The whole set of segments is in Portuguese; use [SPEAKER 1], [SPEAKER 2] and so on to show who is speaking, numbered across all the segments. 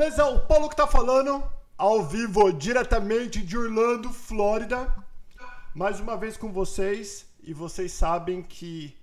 [SPEAKER 1] Beleza? O Paulo que tá falando, ao vivo, diretamente de Orlando, Flórida. Mais uma vez com vocês, e vocês sabem que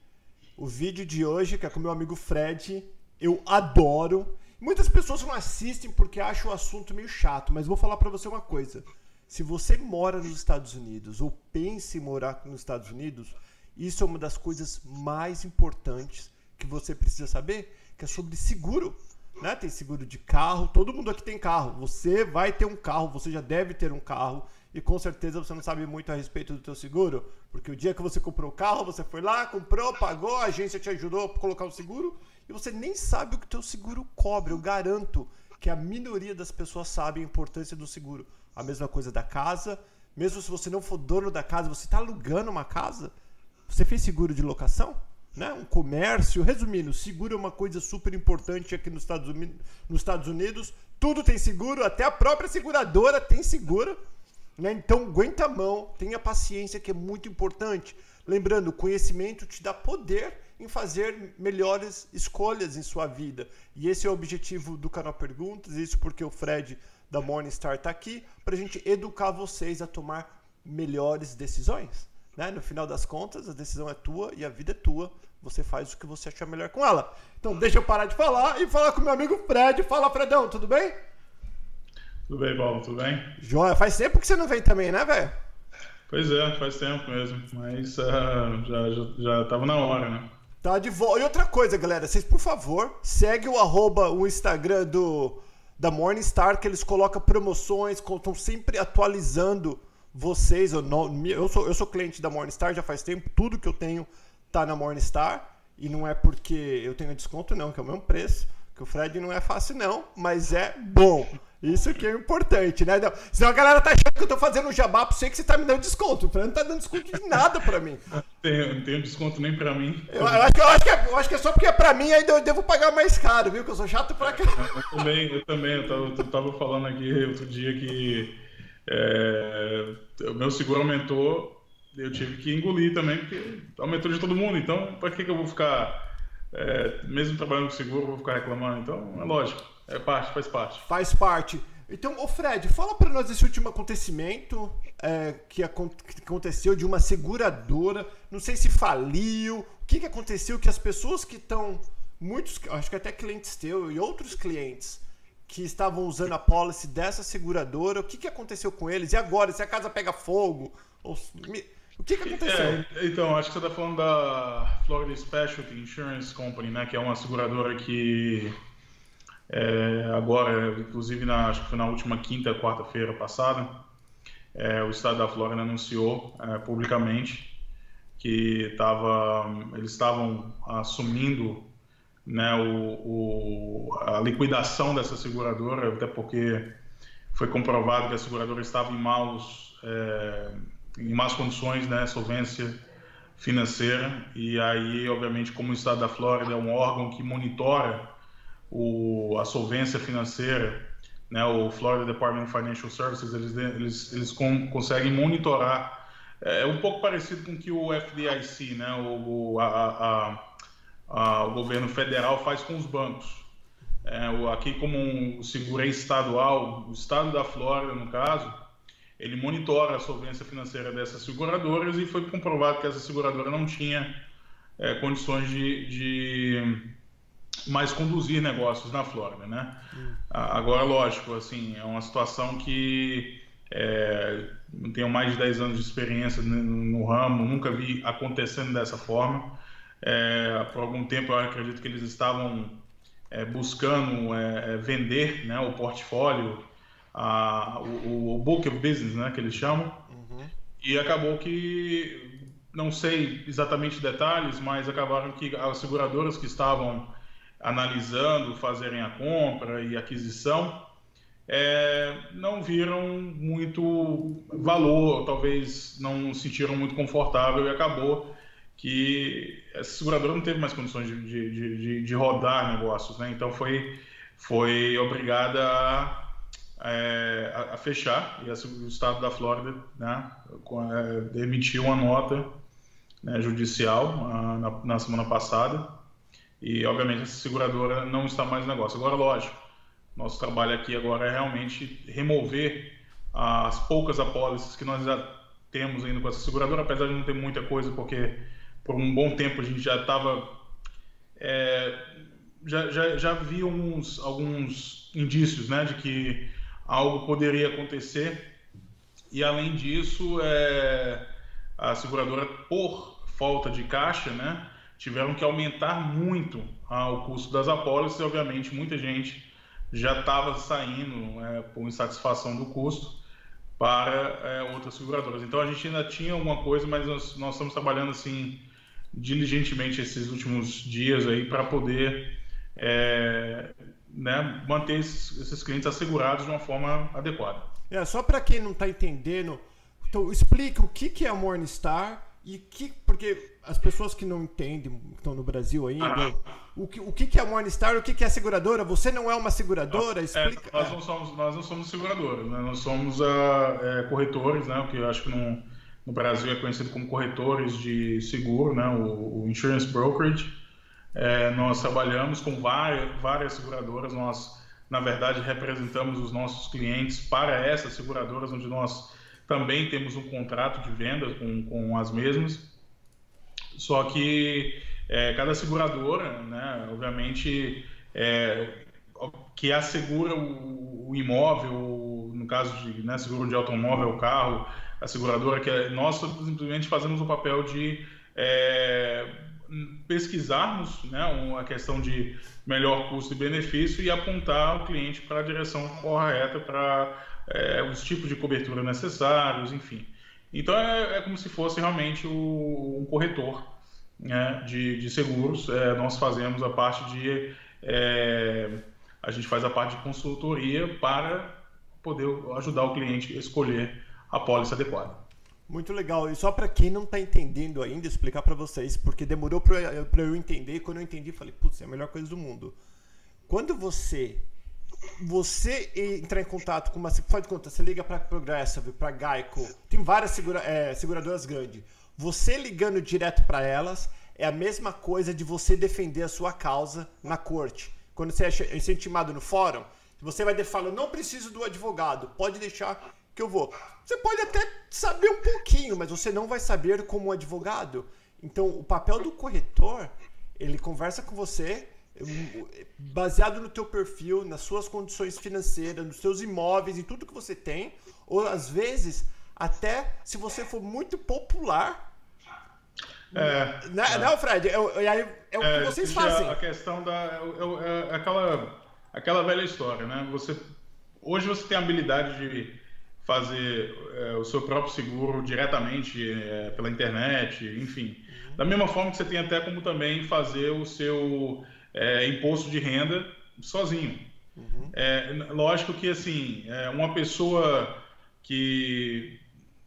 [SPEAKER 1] o vídeo de hoje, que é com meu amigo Fred, eu adoro. Muitas pessoas não assistem porque acham o assunto meio chato, mas vou falar para você uma coisa. Se você mora nos Estados Unidos ou pensa em morar nos Estados Unidos, isso é uma das coisas mais importantes que você precisa saber, que é sobre seguro. Né? Tem seguro de carro, todo mundo aqui tem carro. Você vai ter um carro, você já deve ter um carro e com certeza você não sabe muito a respeito do teu seguro, porque o dia que você comprou o carro, você foi lá, comprou, pagou, a agência te ajudou a colocar o seguro e você nem sabe o que o teu seguro cobre. Eu garanto que a minoria das pessoas sabe a importância do seguro. A mesma coisa da casa, mesmo se você não for dono da casa, você está alugando uma casa, você fez seguro de locação? Né? Um comércio. Resumindo, seguro é uma coisa super importante aqui nos Estados, Unidos, nos Estados Unidos. Tudo tem seguro, até a própria seguradora tem seguro. Né? Então, aguenta a mão, tenha paciência, que é muito importante. Lembrando, o conhecimento te dá poder em fazer melhores escolhas em sua vida. E esse é o objetivo do canal Perguntas, isso porque o Fred da Morningstar está aqui, para a gente educar vocês a tomar melhores decisões. Né? No final das contas, a decisão é tua e a vida é tua. Você faz o que você achar melhor com ela. Então deixa eu parar de falar e falar com meu amigo Fred. Fala, Fredão, tudo bem?
[SPEAKER 2] Tudo bem, Paulo, tudo bem?
[SPEAKER 1] Joia, faz tempo que você não vem também, né, velho?
[SPEAKER 2] Pois é, faz tempo mesmo, mas uh, já, já, já tava na hora, né?
[SPEAKER 1] Tá de volta. E outra coisa, galera, vocês por favor, segue o arroba, o Instagram do da Morningstar, que eles colocam promoções, estão sempre atualizando vocês, eu, não, eu, sou, eu sou cliente da Morningstar já faz tempo, tudo que eu tenho tá na Morningstar. E não é porque eu tenho desconto, não, que é o mesmo preço. Que o Fred não é fácil, não, mas é bom. Isso que é importante, né? Não, senão a galera tá achando que eu tô fazendo um jabá pra você que você tá me dando desconto. O Fred não tá dando desconto de nada pra mim.
[SPEAKER 2] Tenho, não tenho desconto nem pra mim.
[SPEAKER 1] Eu, eu, acho, eu, acho que é, eu acho que é só porque é pra mim, aí eu devo pagar mais caro, viu? Que eu sou chato pra
[SPEAKER 2] caralho. Eu também, eu também. Eu tava, eu tava falando aqui outro dia que é, o meu seguro aumentou, eu tive que engolir também, porque aumentou de todo mundo. Então, para que, que eu vou ficar, é, mesmo trabalhando com seguro, vou ficar reclamando? Então, é lógico, é parte, faz parte.
[SPEAKER 1] Faz parte. Então, ô Fred, fala para nós esse último acontecimento é, que, aconteceu de uma seguradora. Não sei se faliu. O que, que aconteceu que as pessoas que estão. Muitos, acho que até clientes teus e outros clientes que estavam usando a policy dessa seguradora. O que, que aconteceu com eles? E agora? Se a casa pega fogo? Ou... O que, que aconteceu? É,
[SPEAKER 2] então, acho que você está falando da Florida Specialty Insurance Company, né? Que é uma seguradora que é, agora, inclusive, na, acho que foi na última quinta, quarta-feira passada, é, o estado da Flórida anunciou é, publicamente que tava, eles estavam assumindo né, o, o, a liquidação dessa seguradora, até porque foi comprovado que a seguradora estava em maus, é, em más condições, né, solvência financeira, e aí, obviamente, como o Estado da Flórida é um órgão que monitora o, a solvência financeira, né, o Florida Department of Financial Services, eles, eles, eles com, conseguem monitorar, é um pouco parecido com o que o FDIC, né, o, a, a o governo federal faz com os bancos. É, aqui, como um seguro estadual, o estado da Flórida, no caso, ele monitora a solvência financeira dessas seguradoras e foi comprovado que essa seguradora não tinha é, condições de, de, mais conduzir negócios na Flórida, né? Hum. Agora, lógico, assim, é uma situação que é, tenho mais de 10 anos de experiência no, no ramo, nunca vi acontecendo dessa forma. É, por algum tempo eu acredito que eles estavam é, buscando é, é vender né, o portfólio, a, o, o, book of business, né, que eles chamam, uhum. e acabou que, não sei exatamente detalhes, mas acabaram que as seguradoras que estavam analisando fazerem a compra e aquisição, é, não viram muito valor, talvez não sentiram muito confortável e acabou que essa seguradora não teve mais condições de, de, de, de rodar negócios, né? Então foi, foi obrigada a, é, a, a fechar e o estado da Flórida né, é, emitiu uma nota né, judicial na, na, semana passada e obviamente essa seguradora não está mais no negócio. Agora, lógico, Nosso trabalho aqui agora é realmente remover as poucas apólices que nós já temos ainda com essa seguradora, apesar de não ter muita coisa, porque por um bom tempo a gente já estava. É, já, já, já vi uns, alguns indícios né, de que algo poderia acontecer, e além disso, é, a seguradora, por falta de caixa, né, tiveram que aumentar muito ah, o custo das apólices, e obviamente muita gente já estava saindo é, por insatisfação do custo para é, outras seguradoras. Então a gente ainda tinha alguma coisa, mas nós, nós estamos trabalhando assim diligentemente esses últimos dias aí para poder é, né, manter esses, esses, clientes assegurados de uma forma adequada.
[SPEAKER 1] É, só para quem não está entendendo, então, explica o que, que é a Morningstar e que, porque as pessoas que não entendem, que estão no Brasil ainda, o, que, o que é a Morningstar, o que é a seguradora? Você não é uma seguradora? Explica.
[SPEAKER 2] É, nós, não somos, nós não somos seguradoras, né? nós somos uh, é, corretores, né? o que eu acho que no, no Brasil é conhecido como corretores de seguro, né? o, o Insurance Brokerage. É, nós trabalhamos com várias, várias seguradoras, nós, na verdade, representamos os nossos clientes para essas seguradoras, onde nós também temos um contrato de venda com, com as mesmas, só que é, cada seguradora, né, obviamente, é, que assegura o, o, imóvel, no caso de né, seguro de automóvel, carro, a seguradora, que é, nós simplesmente fazemos o papel de é, pesquisarmos né, a questão de melhor custo e benefício e apontar o cliente para a direção correta para é, os tipos de cobertura necessários, enfim. Então é, é como se fosse realmente o, um corretor né, de, de, seguros. É, nós fazemos a parte de é, a gente faz a parte de consultoria para poder ajudar o cliente a escolher a pólice adequada.
[SPEAKER 1] Muito legal. E só para quem não está entendendo ainda, explicar para vocês, porque demorou para eu entender. E quando eu entendi, falei, putz, é a melhor coisa do mundo. Quando você você entrar em contato com uma. Faz de conta, você liga para Progressive, para Geico, tem várias segura, é, seguradoras grandes. Você ligando direto para elas é a mesma coisa de você defender a sua causa na corte. Quando você é incentivado no fórum, você vai falar, não preciso do advogado, pode deixar que eu vou. Você pode até saber um pouquinho, mas você não vai saber como advogado. Então, o papel do corretor, ele conversa com você baseado no teu perfil, nas suas condições financeiras, nos seus imóveis, em tudo que você tem, ou às vezes até se você for muito popular. É, né, é. Não, Fred? É, é, é o que é, vocês fazem.
[SPEAKER 2] A questão da. É, é, aquela, aquela velha história, né? Você, hoje você tem a habilidade de fazer o seu próprio seguro diretamente pela internet, enfim. Da mesma forma que você tem até como também fazer o seu é, imposto de renda sozinho. Uhum. É, lógico que assim, é, uma pessoa que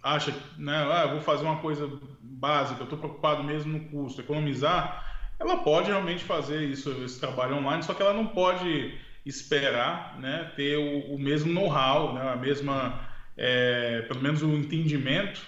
[SPEAKER 2] acha, né, ah, vou fazer uma coisa básica, eu estou preocupado mesmo no custo, economizar, ela pode realmente fazer isso, esse trabalho online, só que ela não pode esperar né, ter o, o mesmo know-how, né, a mesma, é, pelo menos o entendimento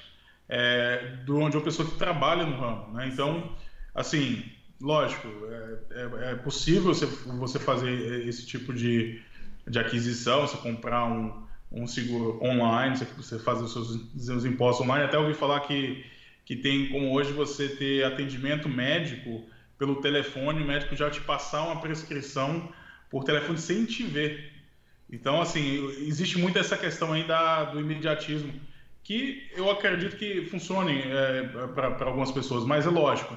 [SPEAKER 2] é, de uma pessoa que trabalha no ramo. Né? Então, assim, lógico, é, é, é, possível você, você fazer esse tipo de, de aquisição, você comprar um, um seguro online, você, você fazer os seus, seus impostos online. Até ouvi falar que, que tem como hoje você ter atendimento médico pelo telefone, o médico já te passar uma prescrição por telefone sem te ver. Então, assim, existe muito essa questão aí da, do imediatismo, que eu acredito que funcione é, para algumas pessoas, mas é lógico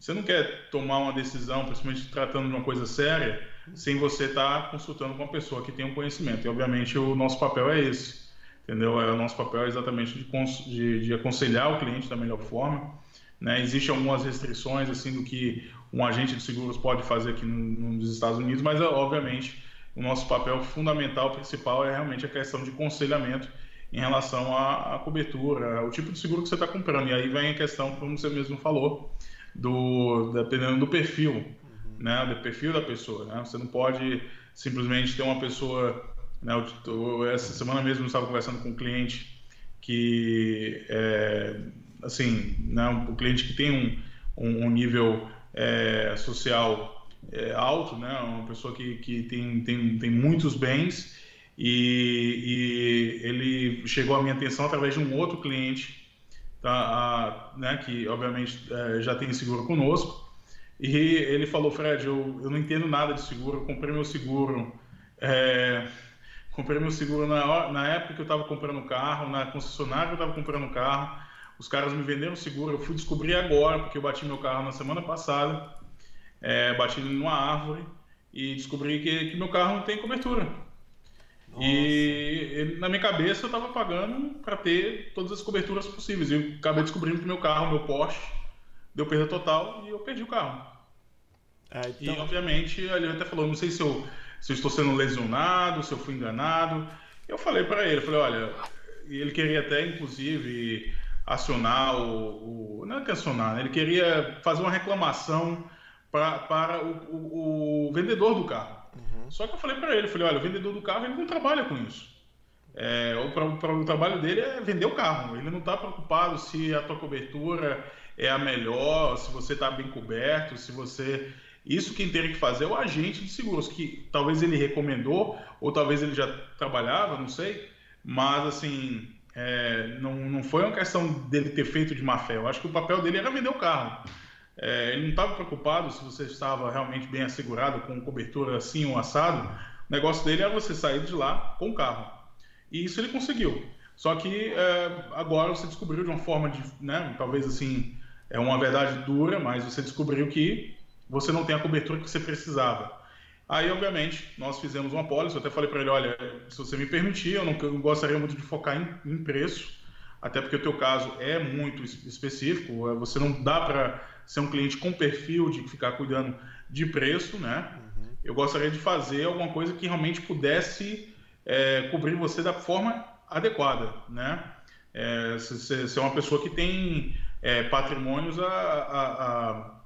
[SPEAKER 2] você não quer tomar uma decisão, principalmente tratando de uma coisa séria, sem você estar tá consultando com uma pessoa que tem um conhecimento. E, obviamente, o nosso papel é esse, entendeu? É, o nosso papel é exatamente de, de, de aconselhar o cliente da melhor forma. Né? Existem algumas restrições, assim, do que um agente de seguros pode fazer aqui no, nos Estados Unidos, mas, obviamente, o nosso papel fundamental, principal, é realmente a questão de conselhamento em relação à, à cobertura, ao tipo de seguro que você está comprando. E aí vem a questão, como você mesmo falou, do dependendo do perfil, uhum. né, do perfil da pessoa, né? Você não pode simplesmente ter uma pessoa, né, essa semana mesmo eu estava conversando com um cliente que é, assim, né, um cliente que tem um, um, um nível é, social é, alto, né? Uma pessoa que, que tem, tem, tem muitos bens e, e ele chegou à minha atenção através de um outro cliente, tá? A, né? Que obviamente é, já tem seguro conosco e ele falou, Fred, eu, eu não entendo nada de seguro, eu comprei meu seguro, é, comprei meu seguro na, na época que eu estava comprando o carro, na concessionária que eu estava comprando o carro, os caras me venderam seguro, eu fui descobrir agora, porque eu bati meu carro na semana passada, é, bati numa árvore e descobri que, que meu carro não tem cobertura. Nossa. E na minha cabeça eu estava pagando para ter todas as coberturas possíveis. E acabei descobrindo que meu carro, meu Porsche, deu perda total e eu perdi o carro. É, então... E obviamente ele até falou, não sei se eu, se eu estou sendo lesionado, se eu fui enganado. Eu falei para ele, falei, olha, ele queria até inclusive acionar o, o não é né? ele queria fazer uma reclamação pra, para o, o, o vendedor do carro. Uhum. Só que eu falei para ele, falei, olha, o vendedor do carro ele não trabalha com isso. É, o, pra, pra, o trabalho dele é vender o carro. Ele não está preocupado se a tua cobertura é a melhor, se você está bem coberto, se você isso quem teria que fazer é o agente de seguros, que talvez ele recomendou, ou talvez ele já trabalhava, não sei, mas assim, é, não, não foi uma questão dele ter feito de má fé. Eu acho que o papel dele era vender o carro. É, ele não estava preocupado se você estava realmente bem assegurado, com cobertura assim ou assado. O negócio dele era você sair de lá com o carro. E isso ele conseguiu. Só que é, agora você descobriu de uma forma de, né, talvez assim, é uma verdade dura, mas você descobriu que você não tem a cobertura que você precisava. Aí, obviamente, nós fizemos uma pólice. Eu até falei para ele: olha, se você me permitir, eu não eu gostaria muito de focar em, em, preço, até porque o teu caso é muito específico. É, você não dá para ser um cliente com perfil de ficar cuidando de preço, né? Uhum. Eu gostaria de fazer alguma coisa que realmente pudesse é, cobrir você da forma adequada, né? É, ser é uma pessoa que tem é, patrimônios a, a, a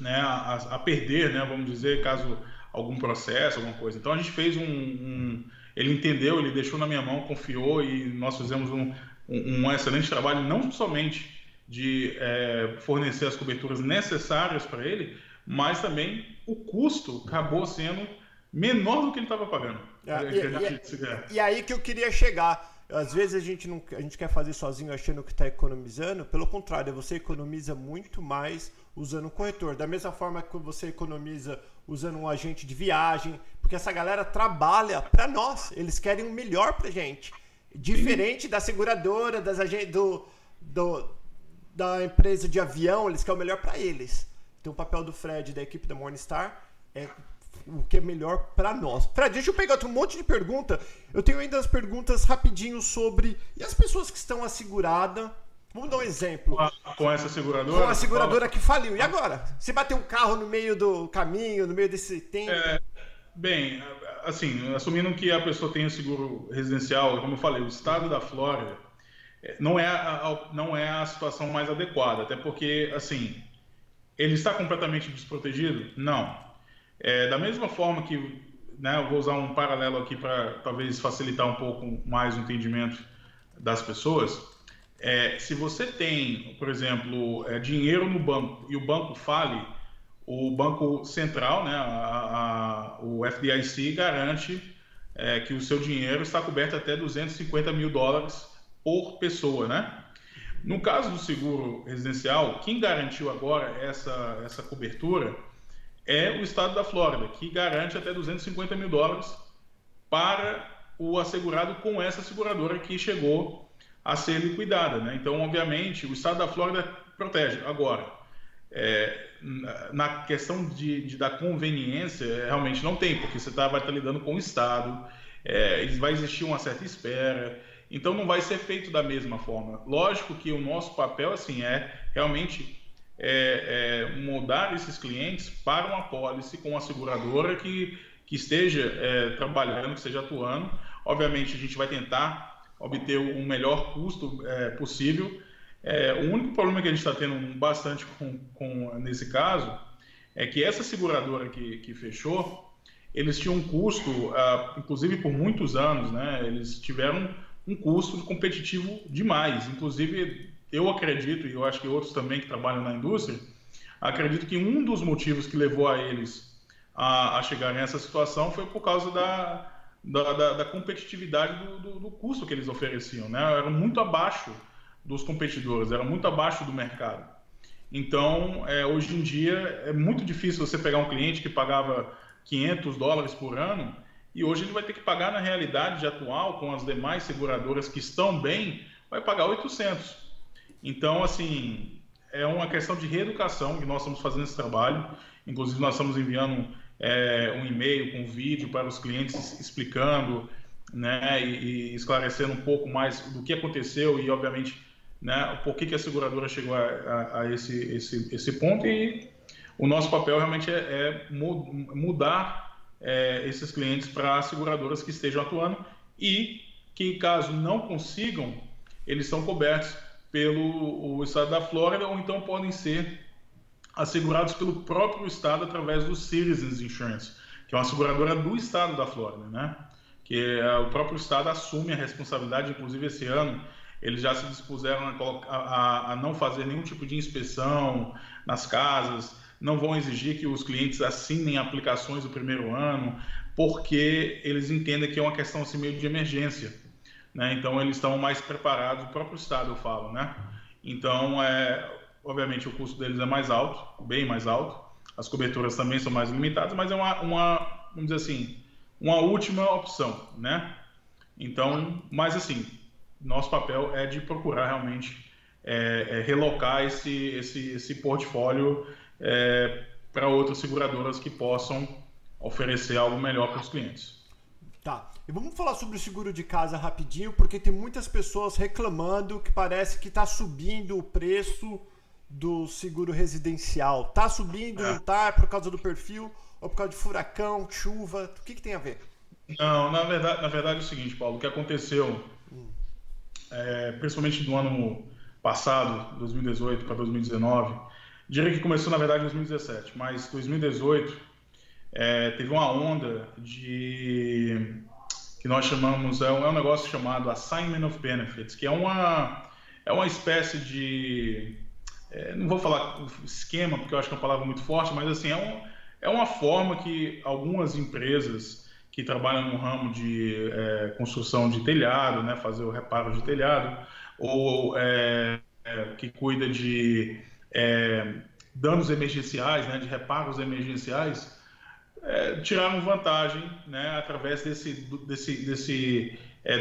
[SPEAKER 2] né, a, a, perder, né, vamos dizer, caso algum processo, alguma coisa. Então a gente fez um, um, ele entendeu, ele deixou na minha mão, confiou e nós fizemos um, um, um excelente trabalho, não somente de é, fornecer as coberturas necessárias para ele, mas também o custo acabou sendo menor do que ele estava pagando.
[SPEAKER 1] É, e, e, e, aí que eu queria chegar. Às vezes a gente não a gente quer fazer sozinho achando que está economizando, pelo contrário, você economiza muito mais usando um corretor. Da mesma forma que você economiza usando um agente de viagem, porque essa galera trabalha para nós, eles querem o melhor para gente. Diferente Sim. da seguradora, das agentes do, do, da empresa de avião, eles querem o melhor para eles. Então o papel do Fred da equipe da Morningstar é o que é melhor para nós. Fred, deixa eu pegar um monte de pergunta. Eu tenho ainda as perguntas rapidinho sobre e as pessoas que estão asseguradas Vamos dar um exemplo.
[SPEAKER 2] Com essa seguradora?
[SPEAKER 1] Com a seguradora que faliu. E agora? Se bater um carro no meio do caminho, no meio desse tempo? É,
[SPEAKER 2] bem, assim, assumindo que a pessoa tem o seguro residencial, como eu falei, o estado da Flórida não é a, não é a situação mais adequada, até porque, assim, ele está completamente desprotegido? Não. É, da mesma forma que, né, eu vou usar um paralelo aqui para talvez facilitar um pouco mais o entendimento das pessoas, é, se você tem, por exemplo, é, dinheiro no banco e o banco fale, o Banco Central, né, a, o FDIC, garante é, que o seu dinheiro está coberto até 250 mil dólares por pessoa. Né? No caso do seguro residencial, quem garantiu agora essa, essa cobertura é o estado da Flórida, que garante até 250 mil dólares para o assegurado com essa seguradora que chegou a ser liquidada. Né? Então, obviamente, o estado da Flórida protege. Agora, é, na questão de, de, da conveniência, realmente não tem, porque você tá, vai estar tá lidando com o Estado, é, vai existir uma certa espera, então não vai ser feito da mesma forma. Lógico que o nosso papel assim é realmente é, é, mudar esses clientes para uma pólice com uma seguradora que, que esteja é, trabalhando, que esteja atuando. Obviamente, a gente vai tentar obter o melhor custo é, possível. É, o único problema que a gente está tendo bastante com, com, nesse caso é que essa seguradora que, que fechou, eles tinham um custo, uh, inclusive por muitos anos, né, eles tiveram um custo competitivo demais. Inclusive, eu acredito, e eu acho que outros também que trabalham na indústria, acredito que um dos motivos que levou a eles a, a chegar nessa situação foi por causa da, da, da, da competitividade do, do, do, custo que eles ofereciam. Né? Eram muito abaixo dos competidores, eram muito abaixo do mercado. Então, é, hoje em dia, é muito difícil você pegar um cliente que pagava 500 dólares por ano e hoje ele vai ter que pagar, na realidade atual, com as demais seguradoras que estão bem, vai pagar 800. Então, assim, é uma questão de reeducação que nós estamos fazendo esse trabalho. Inclusive, nós estamos enviando é, um e-mail com um vídeo para os clientes explicando né, e, e, esclarecendo um pouco mais do que aconteceu e, obviamente, né, por que, que a seguradora chegou a, a, a esse, esse, esse ponto. E o nosso papel realmente é, é mudar é, esses clientes para seguradoras que estejam atuando e que, caso não consigam, eles são cobertos pelo estado da Flórida ou então podem ser assegurados pelo próprio estado através do Citizens Insurance, que é uma seguradora do estado da Flórida, né? Que é, o próprio estado assume a responsabilidade, inclusive esse ano eles já se dispuseram a, a, a não fazer nenhum tipo de inspeção nas casas, não vão exigir que os clientes assinem aplicações do primeiro ano, porque eles entendem que é uma questão assim meio de emergência, né? Então eles estão mais preparados, o próprio estado eu falo, né? Então é, obviamente o custo deles é mais alto, bem mais alto. As coberturas também são mais limitadas, mas é uma, uma vamos dizer assim, uma última opção, né? Então, mas assim, nosso papel é de procurar realmente é, é, relocar esse, esse, esse portfólio é, para outras seguradoras que possam oferecer algo melhor para os clientes.
[SPEAKER 1] Tá. E vamos falar sobre o seguro de casa rapidinho, porque tem muitas pessoas reclamando que parece que está subindo o preço do seguro residencial. Tá subindo, é. não tá? É por causa do perfil? Ou por causa de furacão, chuva? O que, que tem a ver?
[SPEAKER 2] Não, na verdade, na verdade é o seguinte, Paulo. O que aconteceu, hum. é, principalmente no ano passado, 2018 para 2019, diria que começou na verdade em 2017, mas 2018 é, teve uma onda de que nós chamamos é um, é um negócio chamado assignment of benefits, que é uma é uma espécie de é, não vou falar esquema, porque eu acho que é uma palavra muito forte, mas assim, é, um, é uma forma que algumas empresas que trabalham no ramo de é, construção de telhado, né, fazer o reparo de telhado, ou é, é que cuida de é, danos emergenciais, né, de reparos emergenciais, é, tiraram vantagem né, através desse, desse, desse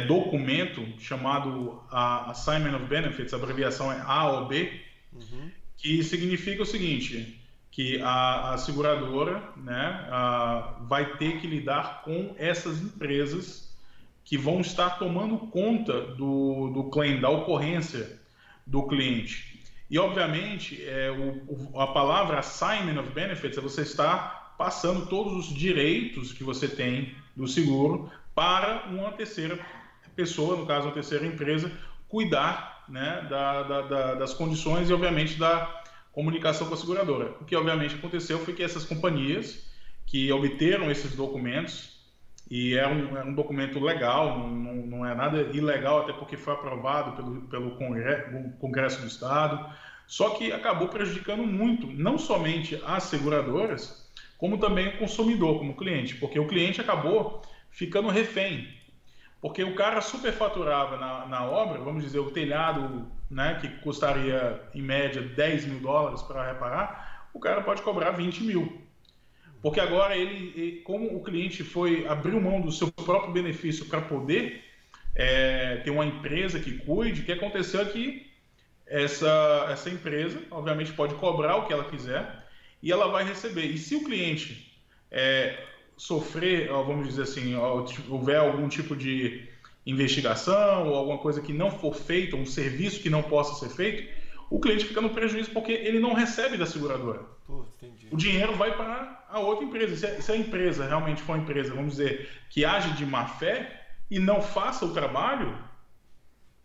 [SPEAKER 2] documento chamado Assignment of Benefits, a abreviação é AOB, Uhum. Que significa o seguinte, que a, a seguradora né, a, vai ter que lidar com essas empresas que vão estar tomando conta do, do claim, da ocorrência do cliente. E, obviamente, é, o, o, a palavra assignment of benefits é você estar passando todos os direitos que você tem do seguro para uma terceira pessoa, no caso, uma terceira empresa, cuidar né, da, da, da, das condições e, obviamente, da comunicação com a seguradora. O que, obviamente, aconteceu foi que essas companhias que obteram esses documentos, e é um, é um documento legal, não, não, é nada ilegal, até porque foi aprovado pelo, pelo Congresso, do Estado, só que acabou prejudicando muito, não somente as seguradoras, como também o consumidor, como cliente, porque o cliente acabou ficando refém porque o cara superfaturava na, na obra, vamos dizer, o telhado, né, que custaria em média 10 mil dólares para reparar, o cara pode cobrar 20 mil. Porque agora ele, como o cliente foi abriu mão do seu próprio benefício para poder é, ter uma empresa que cuide, o que aconteceu é que essa, essa empresa, obviamente, pode cobrar o que ela quiser e ela vai receber. E se o cliente é, sofrer, vamos dizer assim, houver algum tipo de investigação ou alguma coisa que não for feita, um serviço que não possa ser feito, o cliente fica no prejuízo porque ele não recebe da seguradora. Pô, o dinheiro vai para a outra empresa. Se a, se a, empresa realmente for uma empresa, vamos dizer, que age de má fé e não faça o trabalho,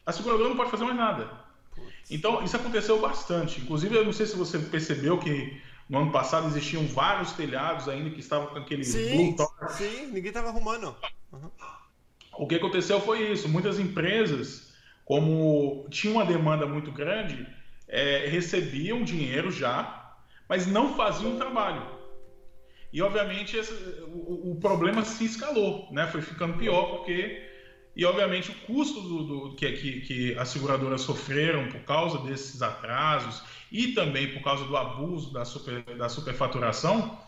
[SPEAKER 2] a seguradora não pode fazer mais nada. Então, isso aconteceu bastante. Inclusive, eu não sei se você percebeu que no ano passado existiam vários telhados ainda que estavam com aquele
[SPEAKER 1] sim, Sim, ninguém estava arrumando. Uhum.
[SPEAKER 2] O que aconteceu foi isso. Muitas empresas, como tinham uma demanda muito grande, é, recebiam dinheiro já, mas não faziam o trabalho. E, obviamente, esse, o, o, problema se escalou, né? Foi ficando pior, porque... E, obviamente, o custo do, do que, que, que as seguradoras sofreram por causa desses atrasos e também por causa do abuso da, super, da superfaturação,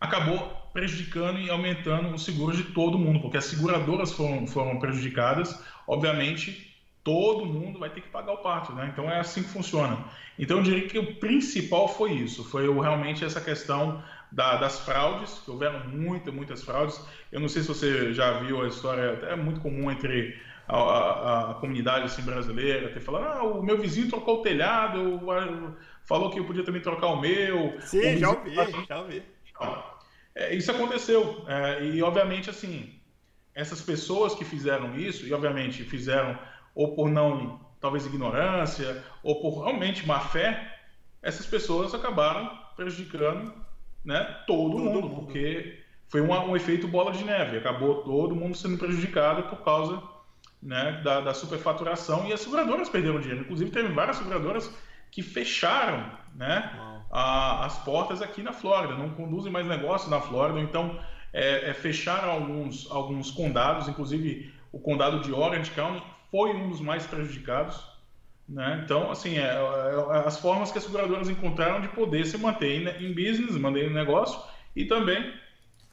[SPEAKER 2] acabou prejudicando e aumentando os seguros de todo mundo, porque as seguradoras foram, foram prejudicadas, obviamente todo mundo vai ter que pagar o parto, né? Então é assim que funciona. Então eu diria que o principal foi isso, foi realmente essa questão da, das fraudes, que houveram muitas, muitas fraudes. Eu não sei se você já viu a história, é muito comum entre a, a, a comunidade assim, brasileira, ter falado, ah, o meu vizinho trocou o telhado, falou que eu podia também trocar o meu.
[SPEAKER 1] Sim, o já ouvi, já ouvi.
[SPEAKER 2] É, isso aconteceu. É, e, obviamente, assim, essas pessoas que fizeram isso, e obviamente fizeram ou por não, talvez ignorância, ou por realmente má fé, essas pessoas acabaram prejudicando né, todo, todo mundo, mundo, porque foi um, um, efeito bola de neve, acabou todo mundo sendo prejudicado por causa né, da, da superfaturação e as seguradoras perderam dinheiro. Inclusive, teve várias seguradoras que fecharam né, a, as portas aqui na Flórida, não conduzem mais negócio na Flórida, então é, é, fecharam alguns, alguns condados, inclusive o condado de Orange County foi um dos mais prejudicados. Né? Então, assim, é, é, as formas que as seguradoras encontraram de poder se manter em, em business, manter em negócio e também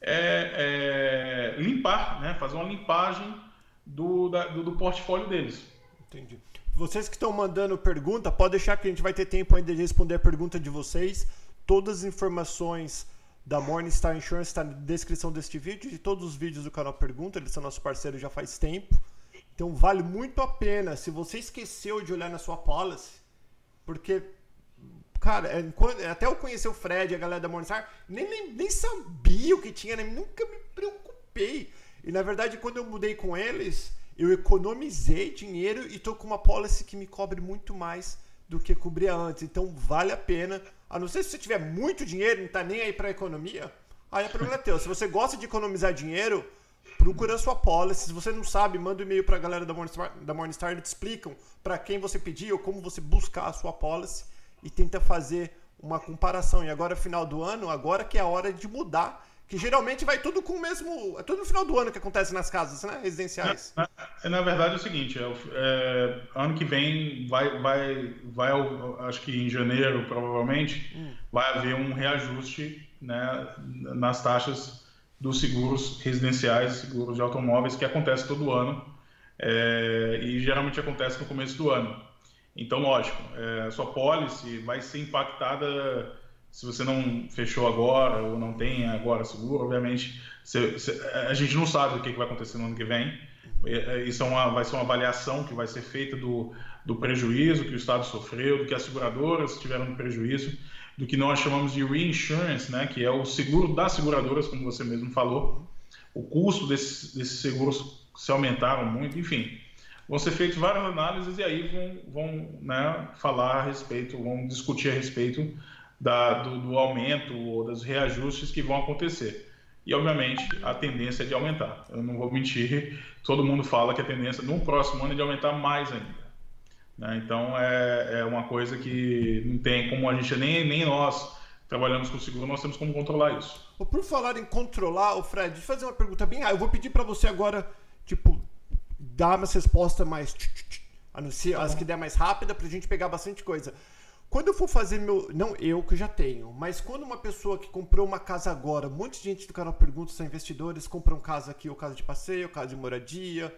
[SPEAKER 2] é, é, limpar, né? fazer uma limpagem do, da, do, do portfólio deles.
[SPEAKER 1] Entendi. Vocês que estão mandando pergunta, pode deixar que a gente vai ter tempo ainda de responder a pergunta de vocês. Todas as informações da Morningstar Insurance está na descrição deste vídeo e todos os vídeos do canal Pergunta, eles são nossos parceiros já faz tempo. Então vale muito a pena se você esqueceu de olhar na sua policy, porque cara, é, é, até eu conhecer o Fred e a galera da Morningstar, nem, nem, nem sabia o que tinha, nem, nunca me preocupei. E na verdade, quando eu mudei com eles, eu economizei dinheiro e tô com uma policy que me cobre muito mais do que cobria antes. Então vale a pena. A não ser se você tiver muito dinheiro, não tá nem aí para economia, aí é problema teu. Se você gosta de economizar dinheiro, procura sua policy. Se você não sabe, manda um e-mail para a galera da Morningstar, da Morningstar, eles te explicam para quem você pedir ou como você buscar a sua policy e tenta fazer uma comparação. E agora final do ano, agora que é a hora de mudar que geralmente vai tudo com o mesmo. É tudo no final do ano que acontece nas casas, né? Residenciais.
[SPEAKER 2] Na, na, na verdade é o seguinte: é, é, ano que vem vai, vai, vai acho que em janeiro, provavelmente, hum. vai haver um reajuste né, nas taxas dos seguros residenciais, seguros de automóveis, que acontece todo ano. É, e geralmente acontece no começo do ano. Então, lógico, é, sua policy vai ser impactada se você não fechou agora ou não tem agora seguro, obviamente a gente não sabe o que, vai acontecer no ano que vem. É, é, isso é uma, vai ser uma avaliação que vai ser feita do, do prejuízo que o Estado sofreu, do que as seguradoras tiveram de prejuízo, do que nós chamamos de reinsurance, né, que é o seguro das seguradoras, como você mesmo falou. O custo desses, seguros se aumentaram muito, enfim. Vão ser feitas várias análises e aí vão, vão né, falar a respeito, vão discutir a respeito da, do, do, aumento ou dos reajustes que vão acontecer. E, obviamente, a tendência é de aumentar. Eu não vou mentir, todo mundo fala que a tendência no próximo ano é de aumentar mais ainda. Né? Então, é, é uma coisa que não tem como a gente, nem, nem nós trabalhamos com seguro, nós temos como controlar isso.
[SPEAKER 1] Por falar em controlar, o Fred, deixa eu fazer uma pergunta bem. Ah, eu vou pedir para você agora, tipo, dar uma resposta mais. Anuncia, tá as que der mais rápida, para a gente pegar bastante coisa. Quando eu for fazer meu. Não eu que já tenho, mas quando uma pessoa que comprou uma casa agora, um monte de gente do canal pergunta, são investidores, compram casa aqui, ou casa de passeio, ou casa de moradia.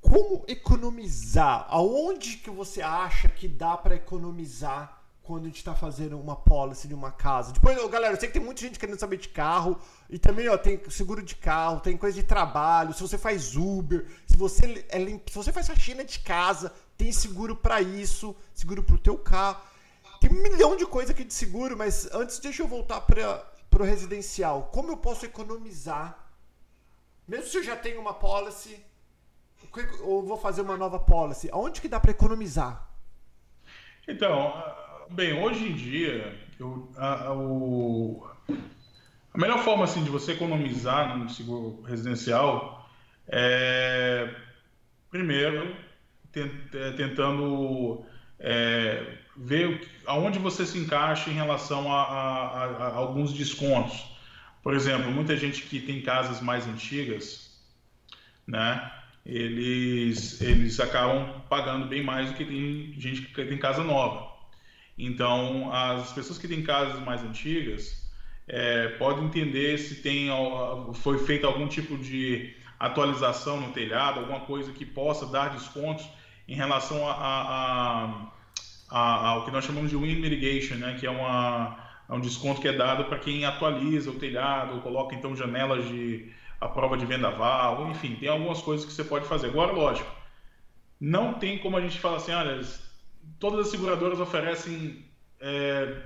[SPEAKER 1] Como economizar? Aonde que você acha que dá para economizar quando a gente está fazendo uma policy de uma casa? Depois, galera, eu sei que tem muita gente querendo saber de carro, e também ó, tem seguro de carro, tem coisa de trabalho, se você faz Uber, se você, é, se você faz faxina de casa, tem seguro para isso, seguro para o teu carro. Tem um milhão de coisa aqui de seguro, mas antes deixa eu voltar para o residencial. Como eu posso economizar? Mesmo se eu já tenho uma policy, ou vou fazer uma nova policy, aonde que dá para economizar?
[SPEAKER 2] Então, bem, hoje em dia, eu, a, a, o, a melhor forma assim, de você economizar no seguro residencial é, primeiro, é, tentando é, ver aonde você se encaixa em relação a, a, a, alguns descontos. Por exemplo, muita gente que tem casas mais antigas, né? Eles, eles acabam pagando bem mais do que tem gente que tem casa nova. Então, as pessoas que têm casas mais antigas é, podem entender se tem, foi feita algum tipo de atualização no telhado, alguma coisa que possa dar descontos em relação a, a, a, ao que nós chamamos de wind mitigation, né? que é, uma, é um desconto que é dado para quem atualiza o telhado, coloca então janelas de a prova de vendaval, enfim, tem algumas coisas que você pode fazer. Agora, lógico, não tem como a gente falar assim, olha, todas as seguradoras oferecem é,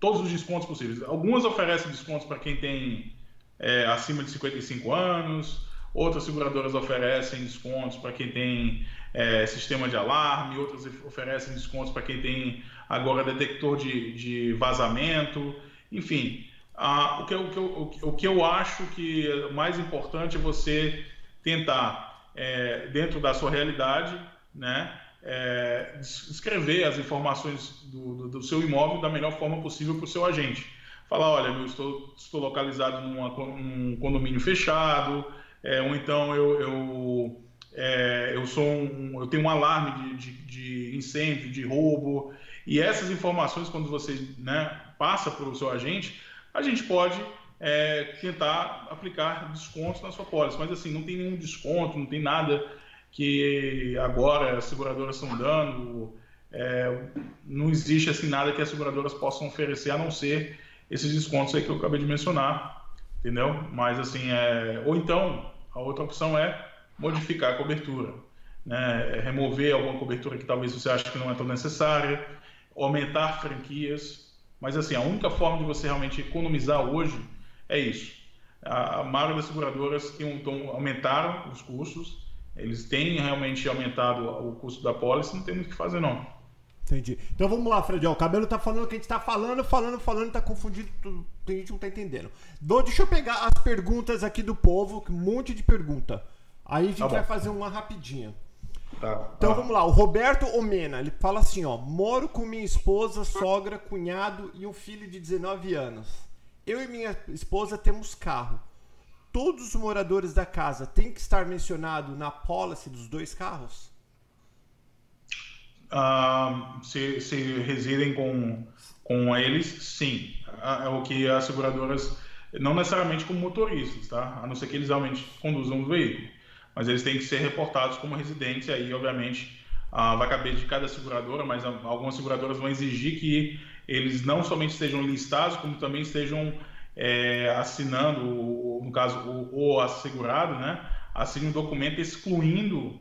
[SPEAKER 2] todos os descontos possíveis. Algumas oferecem descontos para quem tem é, acima de 55 anos, outras seguradoras oferecem descontos para quem tem é, sistema de alarme, outras oferecem descontos para quem tem agora detector de, de vazamento, enfim. Ah, o, que eu, o, que eu, o que eu acho que é mais importante é você tentar, é, dentro da sua realidade, né, é, escrever as informações do, do, do, seu imóvel da melhor forma possível para o seu agente. Falar, olha, eu estou, estou localizado num condomínio fechado, é, ou então eu, eu, é, eu, sou um, eu tenho um alarme de, de, de, incêndio, de roubo, e essas informações, quando você né, passa para o seu agente, a gente pode é, tentar aplicar descontos na sua pólice. Mas assim, não tem nenhum desconto, não tem nada que agora as seguradoras estão dando. É, não existe assim nada que as seguradoras possam oferecer a não ser esses descontos aí que eu acabei de mencionar, entendeu? Mas assim, é, ou então a outra opção é modificar a cobertura, né? É remover alguma cobertura que talvez você ache que não é tão necessária, aumentar franquias, mas assim, a única forma de você realmente economizar hoje é isso. A, a maioria das seguradoras tem, então, aumentaram os custos, eles têm realmente aumentado o custo da pólice, não tem muito o que fazer não.
[SPEAKER 1] Entendi. Então vamos lá, Fred. o cabelo tá falando o que a gente tá falando, falando, falando, tá confundido. Tem gente que não tá entendendo. deixa eu pegar as perguntas aqui do povo, um monte de pergunta. Aí a gente tá vai fazer uma rapidinha. Tá. Então vamos lá, o Roberto Omena, ele fala assim, ó, moro com minha esposa, sogra, cunhado e um filho de 19 anos. Eu e minha esposa temos carro. Todos os moradores da casa têm que estar mencionado na policy dos dois carros?
[SPEAKER 2] Ah, se, se residem com, com eles, sim. Ah, é o que as seguradoras, não necessariamente como motoristas, tá? A não ser que eles realmente conduzam o veículo mas eles têm que ser reportados como residentes, e aí, obviamente, ah, vai caber de cada seguradora, mas algumas seguradoras vão exigir que eles não somente estejam listados, como também estejam é, assinando, no caso, o, o assegurado, né, assine um documento excluindo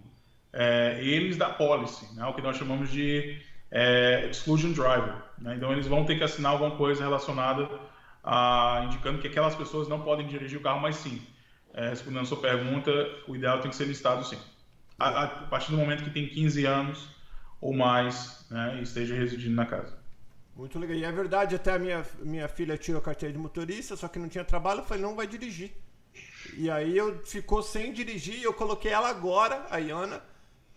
[SPEAKER 2] é, eles da policy, né, o que nós chamamos de é, exclusion driver. Né, então, eles vão ter que assinar alguma coisa relacionada a indicando que aquelas pessoas não podem dirigir o carro, mas sim é, respondendo a sua pergunta, o ideal tem que ser listado sim. A, a, partir do momento que tem 15 anos ou mais né, e esteja residindo na casa.
[SPEAKER 1] Muito legal. E é verdade, até a minha, minha filha tirou a carteira de motorista, só que não tinha trabalho, eu falei, não vai dirigir. E aí eu ficou sem dirigir, eu coloquei ela agora, a Iana,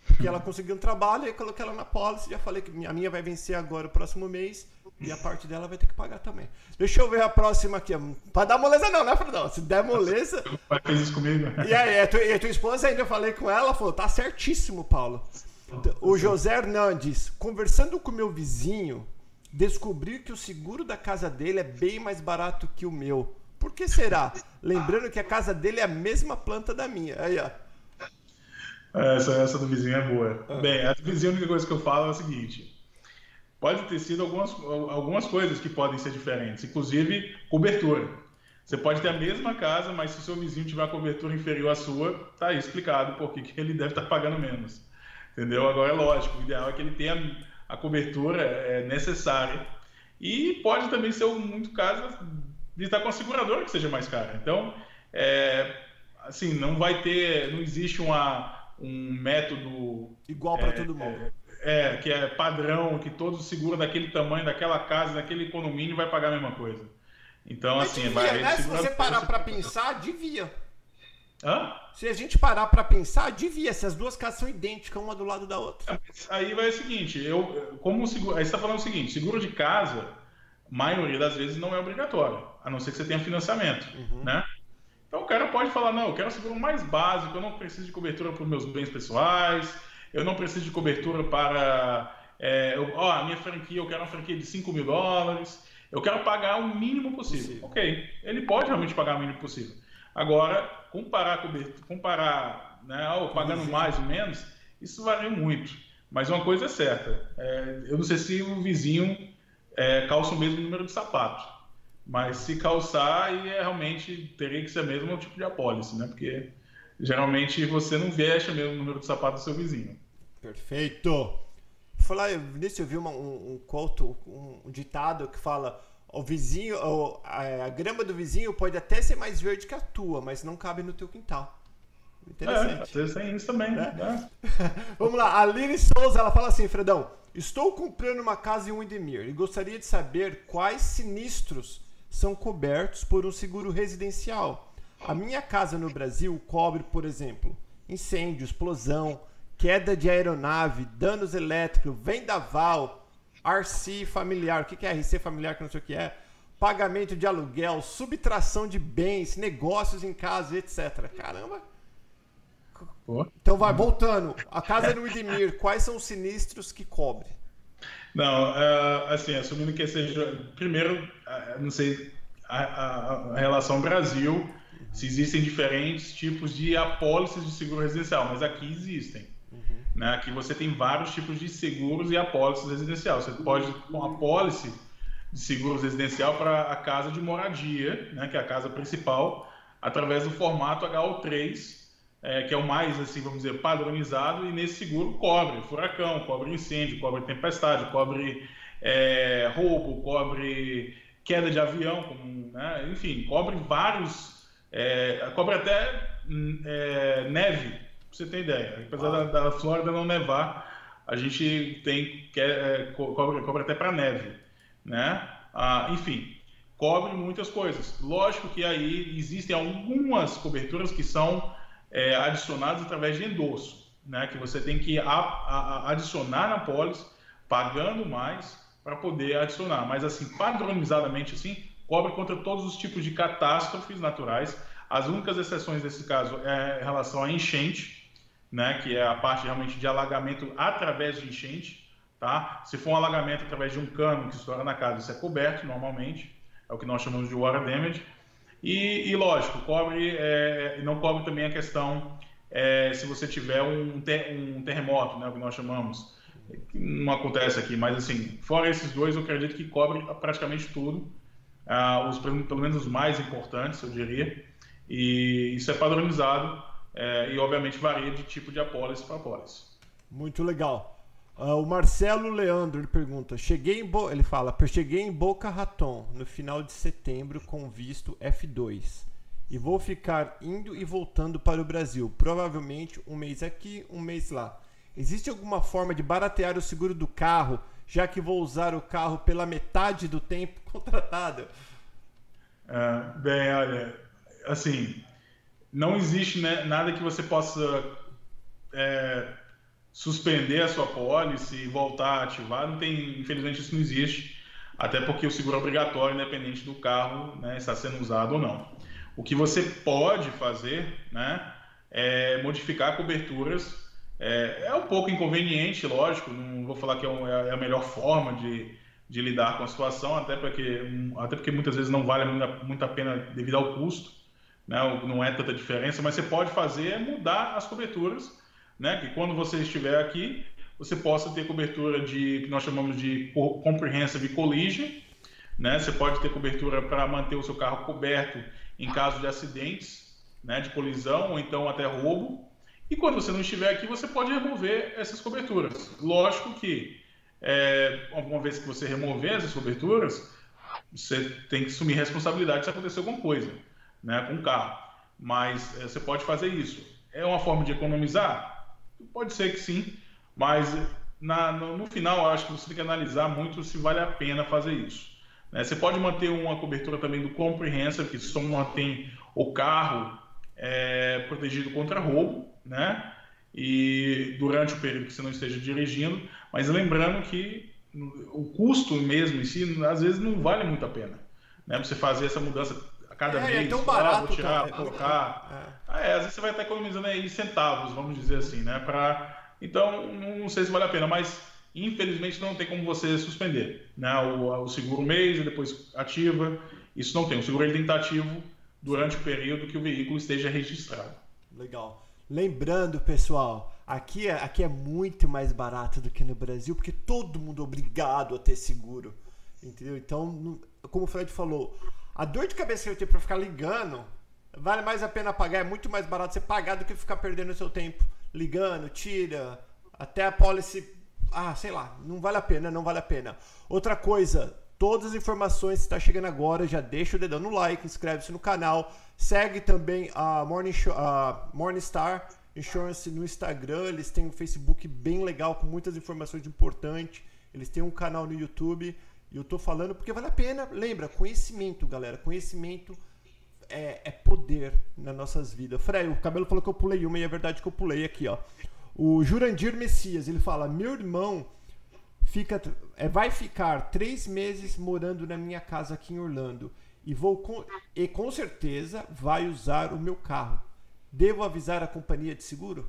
[SPEAKER 1] porque ela conseguiu um trabalho, e coloquei ela na policy, já falei que a minha vai vencer agora o próximo mês. E a parte dela vai ter que pagar também. Deixa eu ver a próxima aqui. Pra dar moleza não, né, Fredão? Se der moleza...
[SPEAKER 2] Vai fazer isso comigo.
[SPEAKER 1] E aí, a tua, a tua esposa ainda, eu falei com ela, falou, tá certíssimo, Paulo. O José Hernandes, conversando com meu vizinho, descobri que o seguro da casa dele é bem mais barato que o meu. Por que será? Lembrando que a casa dele é a mesma planta da minha. Aí, ó.
[SPEAKER 2] Essa, essa do vizinho é boa. Ah. Bem, a do vizinho, a única coisa que eu falo é o seguinte: pode ter sido algumas, algumas coisas que podem ser diferentes, inclusive cobertura. Você pode ter a mesma casa, mas se o seu vizinho tiver uma cobertura inferior à sua, tá aí explicado por que ele deve estar pagando menos. Entendeu? Agora é lógico, o ideal é que ele tenha a cobertura é, necessária. E pode também ser muito caso de estar com a seguradora que seja mais cara. Então, é, assim, não vai ter, não existe uma, um método
[SPEAKER 1] igual para é, todo mundo. É,
[SPEAKER 2] é, que é padrão, que todo seguro daquele tamanho, daquela casa, daquele condomínio vai pagar a mesma coisa. Então, Mas assim,
[SPEAKER 1] devia,
[SPEAKER 2] vai.
[SPEAKER 1] Né? Se você parar para pensar, devia. Hã? Se a gente parar para pensar, devia. Se as duas casas são idênticas, uma do lado da outra.
[SPEAKER 2] Aí vai o seguinte: eu, como seguro, aí você está falando o seguinte: seguro de casa, maioria das vezes não é obrigatório, a não ser que você tenha financiamento, uhum. né? Então o cara pode falar, não, eu quero seguro mais básico, eu não preciso de cobertura para os meus bens pessoais, eu não preciso de cobertura para, é, eu, ó, a minha franquia, eu quero uma franquia de 5 mil dólares, eu quero pagar o mínimo possível. possível. Ok, ele pode realmente pagar o mínimo possível. Agora, comparar, comparar né, ou pagando mais ou menos, isso varia muito. Mas uma coisa é certa, é, eu não sei se o vizinho é, calça o mesmo número de sapatos, mas se calçar, aí é, realmente teria que ser mesmo o tipo de apólice, né? Porque geralmente você não veste o mesmo número de sapatos do seu vizinho.
[SPEAKER 1] Perfeito! Falar, Vinícius, eu vi uma, um, um, quote, um, ditado que fala o vizinho, a, a, grama do vizinho pode até ser mais verde que a tua, mas não cabe no teu quintal.
[SPEAKER 2] Interessante. É, às vezes tem isso também, né? né?
[SPEAKER 1] Vamos lá, a Aline Souza, ela fala assim, Fredão, estou comprando uma casa em Windemir e gostaria de saber quais sinistros são cobertos por um seguro residencial. A minha casa no Brasil cobre, por exemplo, incêndio, explosão, queda de aeronave, danos elétricos, vendaval, RC familiar. O que é RC familiar que não sei o que é? Pagamento de aluguel, subtração de bens, negócios em casa, etc. Caramba! Então vai, voltando. A casa do Idemir, quais são os sinistros que cobre?
[SPEAKER 2] Não, uh, assim, assumindo que seja. Primeiro, uh, não sei a, a, a, relação Brasil, se existem diferentes tipos de apólices de seguro residencial, mas aqui existem. Uhum. Né? Aqui você tem vários tipos de seguros e apólices residencial. Você pode com apólice de seguro residencial para a casa de moradia, né? que é a casa principal, através do formato HO3 é, que é o mais, assim, vamos dizer, padronizado, e nesse seguro cobre furacão, cobre incêndio, cobre tempestade, cobre é, roubo, cobre queda de avião, como, né? enfim, cobre vários, é, cobre até é, neve, pra você ter ideia. Apesar ah. da, da, Flórida não nevar, a gente tem, é, cobre, cobre até para neve, né? Ah, enfim, cobre muitas coisas. Lógico que aí existem algumas coberturas que são é, adicionados através de endosso, né? que você tem que a, a, adicionar na pólice, pagando mais para poder adicionar. Mas assim, padronizadamente assim, cobre contra todos os tipos de catástrofes naturais. As únicas exceções desse caso é em relação à enchente, né? que é a parte realmente de alagamento através de enchente. Tá? Se for um alagamento através de um cano que estoura na casa, isso é coberto normalmente, é o que nós chamamos de water damage. E, e lógico, cobre, é, não cobre também a questão é, se você tiver um, ter, um terremoto, né, o que nós chamamos. Não acontece aqui, mas assim, fora esses dois, eu acredito que cobre praticamente tudo, ah, os, pelo menos os mais importantes, eu diria. E isso é padronizado é, e, obviamente, varia de tipo de apólice para apólice.
[SPEAKER 1] Muito legal. Uh, o Marcelo Leandro ele pergunta: cheguei em ele fala, cheguei em Boca Raton no final de setembro com visto F2 e vou ficar indo e voltando para o Brasil, provavelmente um mês aqui, um mês lá. Existe alguma forma de baratear o seguro do carro, já que vou usar o carro pela metade do tempo contratado?
[SPEAKER 2] Uh, bem, olha, assim, não existe né, nada que você possa é, suspender a sua pólice e voltar a ativar, não tem, infelizmente isso não existe, até porque o seguro é obrigatório, independente do carro né, estar sendo usado ou não. O que você pode fazer né, é modificar coberturas. É, é um pouco inconveniente, lógico, não vou falar que é, é, é a melhor forma de, de lidar com a situação, até porque, até porque muitas vezes não vale muito a pena devido ao custo, né, não é tanta diferença, mas você pode fazer é mudar as coberturas né? Que quando você estiver aqui, você possa ter cobertura de que nós chamamos de comprehensive collision, né? Você pode ter cobertura para manter o seu carro coberto em caso de acidentes, né? De colisão ou então até roubo. E quando você não estiver aqui, você pode remover essas coberturas. Lógico que é, uma vez que você remover essas coberturas, você tem que assumir responsabilidade se acontecer alguma coisa, né? Com o carro. Mas é, você pode fazer isso. É uma forma de economizar? Pode ser que sim, mas na, no, no, final acho que você tem que analisar muito se vale a pena fazer isso. Né? Você pode manter uma cobertura também do comprehensive, que só mantém o carro é, protegido contra roubo, né? E durante o período que você não esteja dirigindo, mas lembrando que o custo mesmo em si, às vezes não vale muito a pena. Né? Você fazer essa mudança a cada
[SPEAKER 1] É, é
[SPEAKER 2] mês,
[SPEAKER 1] tão
[SPEAKER 2] ah,
[SPEAKER 1] barato,
[SPEAKER 2] vou tirar,
[SPEAKER 1] cara.
[SPEAKER 2] colocar. Ah, é, às vezes você vai estar economizando aí centavos, vamos dizer assim, né? Pra... Então, não sei se vale a pena, mas infelizmente não tem como você suspender. Né? O, o seguro mês e depois ativa. Isso não tem. O seguro ele tem que estar ativo durante o período que o veículo esteja registrado.
[SPEAKER 1] Legal. Lembrando, pessoal, aqui é, aqui é muito mais barato do que no Brasil, porque todo mundo é obrigado a ter seguro. Entendeu? Então, como o Fred falou, a dor de cabeça que eu tenho pra ficar ligando, vale mais a pena pagar. É muito mais barato você pagar do que ficar perdendo seu tempo ligando, tira, até a policy. Ah, sei lá, não vale a pena, não vale a pena. Outra coisa, todas as informações que está chegando agora, já deixa o dedão no like, inscreve-se no canal, segue também a Morning a Morningstar Insurance no Instagram, eles têm um Facebook bem legal com muitas informações importantes, eles têm um canal no YouTube, e eu tô falando porque vale a pena. Lembra, conhecimento, galera, conhecimento é, é poder nas nossas vidas. Frei, o cabelo falou que eu pulei uma e é verdade que eu pulei aqui, ó. O Jurandir Messias, ele fala: Meu irmão fica, é, vai ficar três meses morando na minha casa aqui em Orlando e vou com, e com certeza vai usar o meu carro. Devo avisar a companhia de seguro?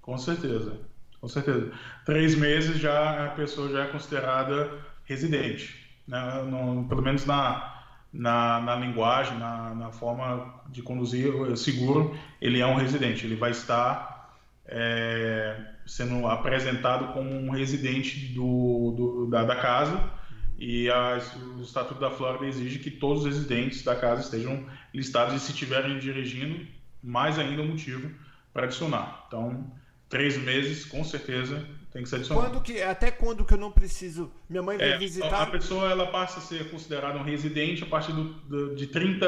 [SPEAKER 2] Com certeza, com certeza. Três meses já a pessoa já é considerada residente, né? No- pelo menos na, na, na linguagem, na, na forma de conduzir seguro, ele é um residente. Ele vai estar é, sendo apresentado como um residente do, do- da, da casa e as- o Estatuto da Flórida exige que todos os residentes da casa estejam listados e se estiverem dirigindo, mais ainda um motivo para adicionar. Então, três meses, com certeza, tem que ser adicionado.
[SPEAKER 1] Quando que, até quando que eu não preciso? Minha mãe vai
[SPEAKER 2] É, a
[SPEAKER 1] visitar.
[SPEAKER 2] pessoa ela passa a ser considerada um residente a partir do, do- de 30,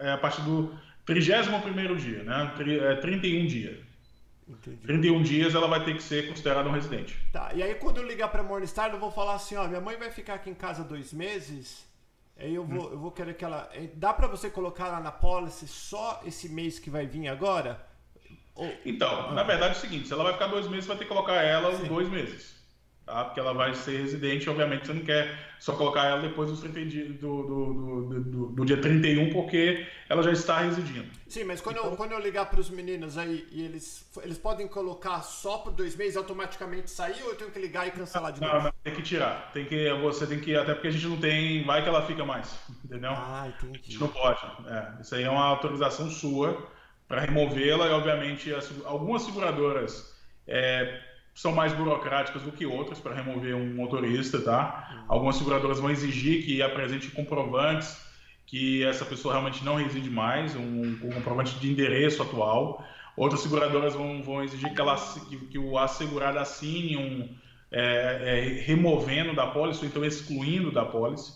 [SPEAKER 2] é, a partir do 31º dia, né? Tri- é, 31 dias.
[SPEAKER 1] Entendi.
[SPEAKER 2] 31 dias ela vai ter que ser considerada um residente.
[SPEAKER 1] Tá, e aí quando eu ligar pra Morningstar, eu vou falar assim, ó, minha mãe vai ficar aqui em casa dois meses, aí eu vou, eu vou querer que ela... eh, Dá pra você colocar lá na policy só esse mês que vai vir agora? Ou-
[SPEAKER 2] Então, na verdade é o seguinte, se ela vai ficar dois meses, vai ter que colocar ela os dois meses. Tá? Porque ela vai ser residente, obviamente você não quer só colocar ela depois dos 30 dias, do, do, do, do, do dia 31, porque ela já está residindo.
[SPEAKER 1] Sim, mas quando,
[SPEAKER 2] Então-
[SPEAKER 1] eu, quando eu ligar pros meninos aí e eles, eles podem colocar só por dois meses automaticamente sair ou eu tenho que ligar e cancelar de novo?
[SPEAKER 2] não, tem que tirar. Tem que, você tem que, até porque a gente não tem, vai que ela fica mais, entendeu?
[SPEAKER 1] Ah,
[SPEAKER 2] A
[SPEAKER 1] entendi.
[SPEAKER 2] gente não pode. É, isso aí é uma autorização sua para removê-la e, obviamente, as- algumas seguradoras é, são mais burocráticas do que outras para remover um motorista, tá? Algumas seguradoras vão exigir que apresente comprovantes que essa pessoa realmente não reside mais, um, um comprovante de endereço atual. Outras seguradoras vão, vão exigir que, ela, que, que o assegurado assine um é, é, removendo da pólice, ou então excluindo da pólice.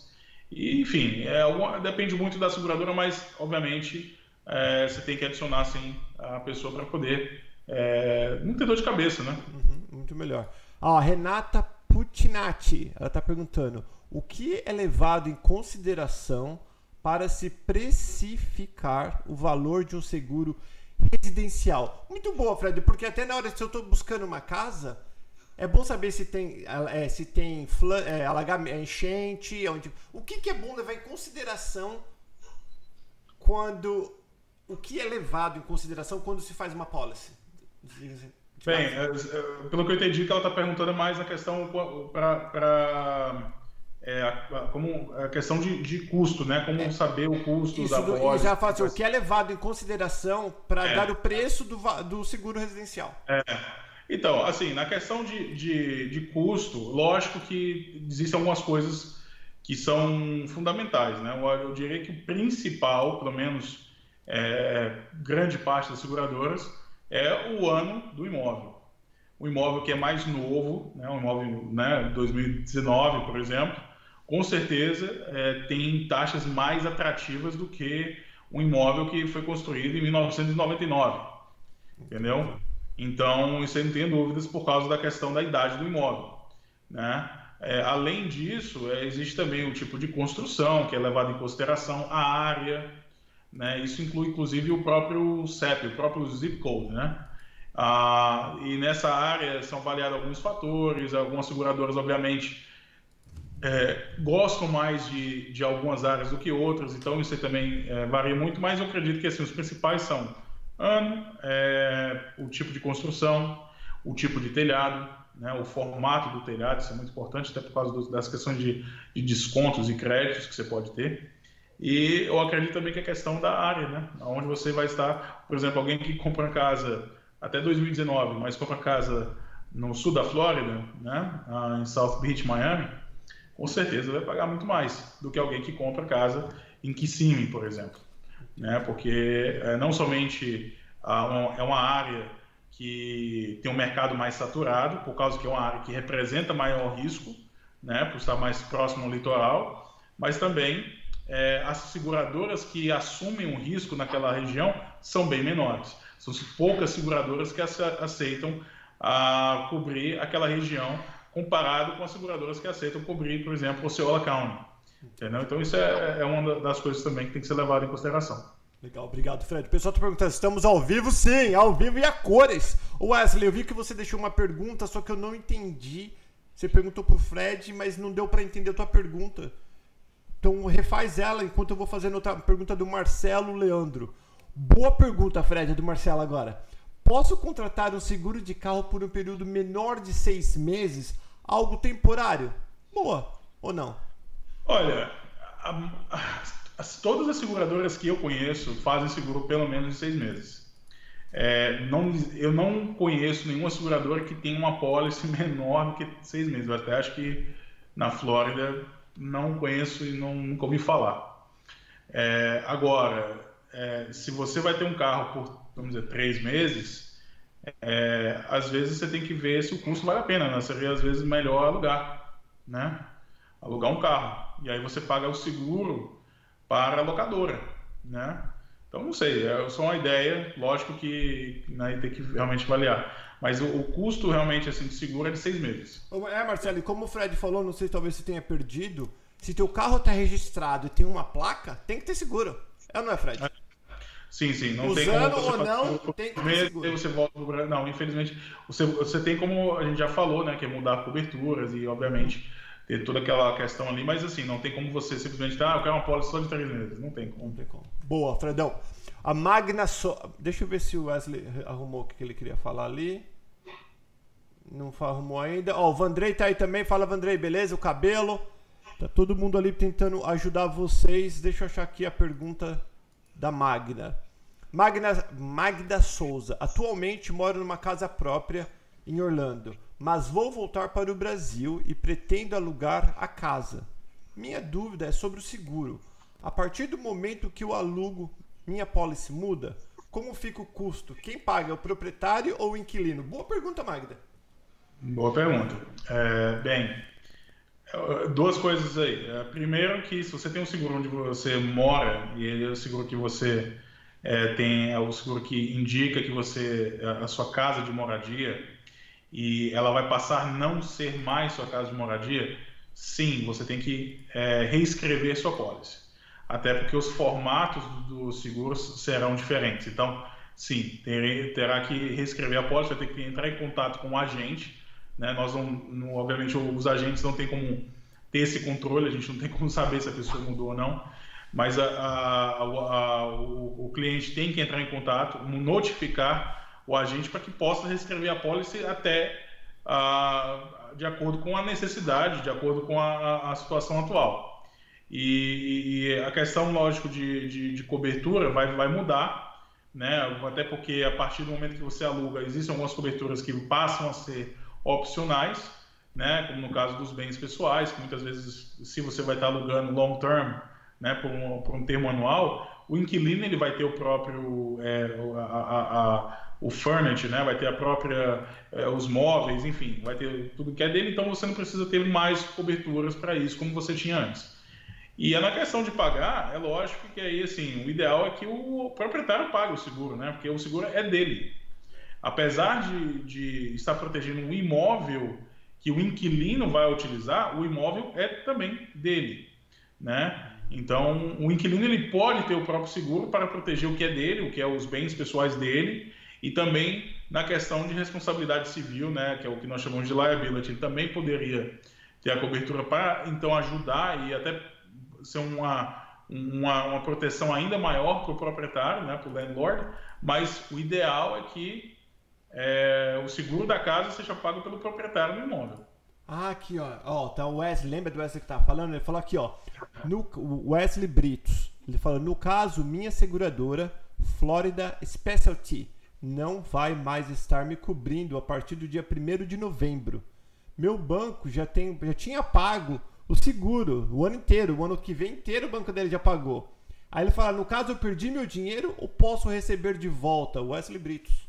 [SPEAKER 2] E, enfim, é, alguma- depende muito da seguradora, mas obviamente é, você tem que adicionar sim a pessoa para poder é, não ter dor de cabeça, né?
[SPEAKER 1] Uhum, muito melhor. Ó, a Renata Putinati, ela tá perguntando: o que é levado em consideração para se precificar o valor de um seguro residencial? Muito boa, Fred, porque até na hora se eu estou buscando uma casa, é bom saber se tem, é, se tem é, alagamento, é, enchente, onde, o que, que é bom levar em consideração quando o que é levado em consideração quando se faz uma policy?
[SPEAKER 2] Bem, é, é, pelo que eu entendi, que ela está perguntando é mais a questão para é, como a questão de, de custo, né? Como saber o custo
[SPEAKER 1] Isso
[SPEAKER 2] da
[SPEAKER 1] do,
[SPEAKER 2] pólice.
[SPEAKER 1] já fala assim, o que é levado em consideração para
[SPEAKER 2] É.
[SPEAKER 1] dar o preço do, do seguro residencial.
[SPEAKER 2] Então, assim, na questão de, de, de custo, lógico que existem algumas coisas que são fundamentais, né? Eu, eu diria que o principal, pelo menos é, grande parte das seguradoras, é o ano do imóvel. O imóvel que é mais novo, né? um imóvel né, 2019, por exemplo, com certeza é, tem taxas mais atrativas do que um imóvel que foi construído em 1999, entendeu? Então, isso aí não tem dúvidas por causa da questão da idade do imóvel. Né? É, além disso, é, existe também o tipo de construção que é levado em consideração, a área, né? isso inclui inclusive o próprio CEP, o próprio zip code. Né? Ah, e nessa área são avaliados alguns fatores, algumas seguradoras, obviamente, é, gostam mais de, de algumas áreas do que outras, então isso também é, varia muito, mas eu acredito que assim, os principais são ano, é, o tipo de construção, o tipo de telhado, né, o formato do telhado, isso é muito importante, até por causa do, das questões de, de, descontos e créditos que você pode ter. E eu acredito também que a questão da área, né, onde você vai estar, por exemplo, alguém que compra casa até 2019, mas compra casa no sul da Flórida, né, em South Beach, Miami, com certeza vai pagar muito mais do que alguém que compra casa em Kissimmee, por exemplo, né, porque é, não somente ah, é uma área que tem um mercado mais saturado, por causa que é uma área que representa maior risco, né, por estar mais próximo ao litoral, mas também é, as seguradoras que assumem um risco naquela região são bem menores. São poucas seguradoras que aceitam a cobrir aquela região, comparado com as seguradoras que aceitam cobrir, por exemplo, o Seola County. Entendeu? Então, isso é, é uma das coisas também que tem que ser levado em consideração.
[SPEAKER 1] Legal, obrigado, Fred. O pessoal está perguntando, estamos ao vivo? Sim, ao vivo e a cores. Wesley, eu vi que você deixou uma pergunta, só que eu não entendi. Você perguntou pro Fred, mas não deu para entender a tua pergunta. Então refaz ela enquanto eu vou fazendo outra pergunta do Marcelo Leandro. Boa pergunta, Fred, do Marcelo agora. Posso contratar um seguro de carro por um período menor de seis meses? Algo temporário? Boa, ou não?
[SPEAKER 2] Olha, a, a as, todas as seguradoras que eu conheço fazem seguro pelo menos em seis meses. É, não, eu não conheço nenhuma seguradora que tenha uma pólice menor do que seis meses. Eu até acho que na Flórida não conheço e não, nunca ouvi falar. É, agora, é, se você vai ter um carro por, vamos dizer, três meses, é, às vezes você tem que ver se o custo vale a pena, né? Seria às vezes melhor alugar, né? Alugar um carro. E aí você paga o seguro para a locadora, né? Então, não sei, é só uma ideia, lógico que né, tem que realmente avaliar. Mas o, o, custo realmente assim, de seguro é de seis meses.
[SPEAKER 1] É, Marcelo, e como o Fred falou, não sei se talvez você tenha perdido, se teu carro está registrado e tem uma placa, tem que ter seguro. É ou não é, Fred? É.
[SPEAKER 2] Sim, sim.
[SPEAKER 1] Não Usando tem como ou não, tem que ter seguro.
[SPEAKER 2] Você volta pro... Não, infelizmente, você, você tem como, a gente já falou, né, que é mudar coberturas e, obviamente ter toda aquela questão ali, mas assim, não tem como você simplesmente, ah, eu quero uma pólice só de três meses. Não tem como. Não tem como.
[SPEAKER 1] Boa, Fredão. A Magna so... Deixa eu ver se o Wesley arrumou o que ele queria falar ali. Não arrumou ainda. Ó, oh, o Vandrei tá aí também. Fala, Vandrei, beleza? O cabelo. Tá todo mundo ali tentando ajudar vocês. Deixa eu achar aqui a pergunta da Magna. Magna Magda Souza. Atualmente moro numa casa própria em Orlando mas vou voltar para o Brasil e pretendo alugar a casa. Minha dúvida é sobre o seguro. A partir do momento que eu alugo, minha pólice muda? Como fica o custo? Quem paga, é o proprietário ou o inquilino? Boa pergunta, Magda.
[SPEAKER 2] Boa pergunta. É, bem, duas coisas aí. É, primeiro que se você tem um seguro onde você mora, e ele é o seguro que você é, tem, é o seguro que indica que você, a sua casa de moradia, e ela vai passar a não ser mais sua casa de moradia, sim, você tem que é, reescrever sua pólice. Até porque os formatos dos seguros serão diferentes. Então, sim, ter, terá que reescrever a pólice, vai ter que entrar em contato com o agente. Né? Nós não, não, obviamente, os agentes não têm como ter esse controle, a gente não tem como saber se a pessoa mudou ou não. Mas a, a, a, o, o cliente tem que entrar em contato, notificar o agente para que possa reescrever a pólice até ah, de acordo com a necessidade, de acordo com a, a situação atual. E, e, a questão, lógico, de, de, de, cobertura vai, vai mudar, né? até porque a partir do momento que você aluga, existem algumas coberturas que passam a ser opcionais, né? como no caso dos bens pessoais, que muitas vezes, se você vai estar alugando long term, né? por, um, por um termo anual, o inquilino ele vai ter o próprio é, a, a o furniture, né? Vai ter a própria é, os móveis, enfim, vai ter tudo que é dele. Então você não precisa ter mais coberturas para isso como você tinha antes. E é na questão de pagar, é lógico que aí assim o ideal é que o proprietário pague o seguro, né? Porque o seguro é dele. Apesar de, de estar protegendo um imóvel que o inquilino vai utilizar, o imóvel é também dele, né? Então, o inquilino ele pode ter o próprio seguro para proteger o que é dele, o que é os bens pessoais dele, E também na questão de responsabilidade civil, né, que é o que nós chamamos de liability, ele também poderia ter a cobertura para então ajudar e até ser uma, uma, uma proteção ainda maior para o proprietário, né, para o landlord, mas o ideal é que é, o seguro da casa seja pago pelo proprietário do imóvel.
[SPEAKER 1] Ah, aqui, ó. Ó, tá o Wesley, lembra do Wesley que tava falando? Ele falou aqui, ó. No, Wesley Britos. Ele falou: no caso, minha seguradora, Florida Specialty, não vai mais estar me cobrindo a partir do dia 1 de novembro. Meu banco já, tem, já tinha pago o seguro o ano inteiro. O ano que vem inteiro o banco dele já pagou. Aí ele fala: no caso, eu perdi meu dinheiro ou posso receber de volta? Wesley Britos.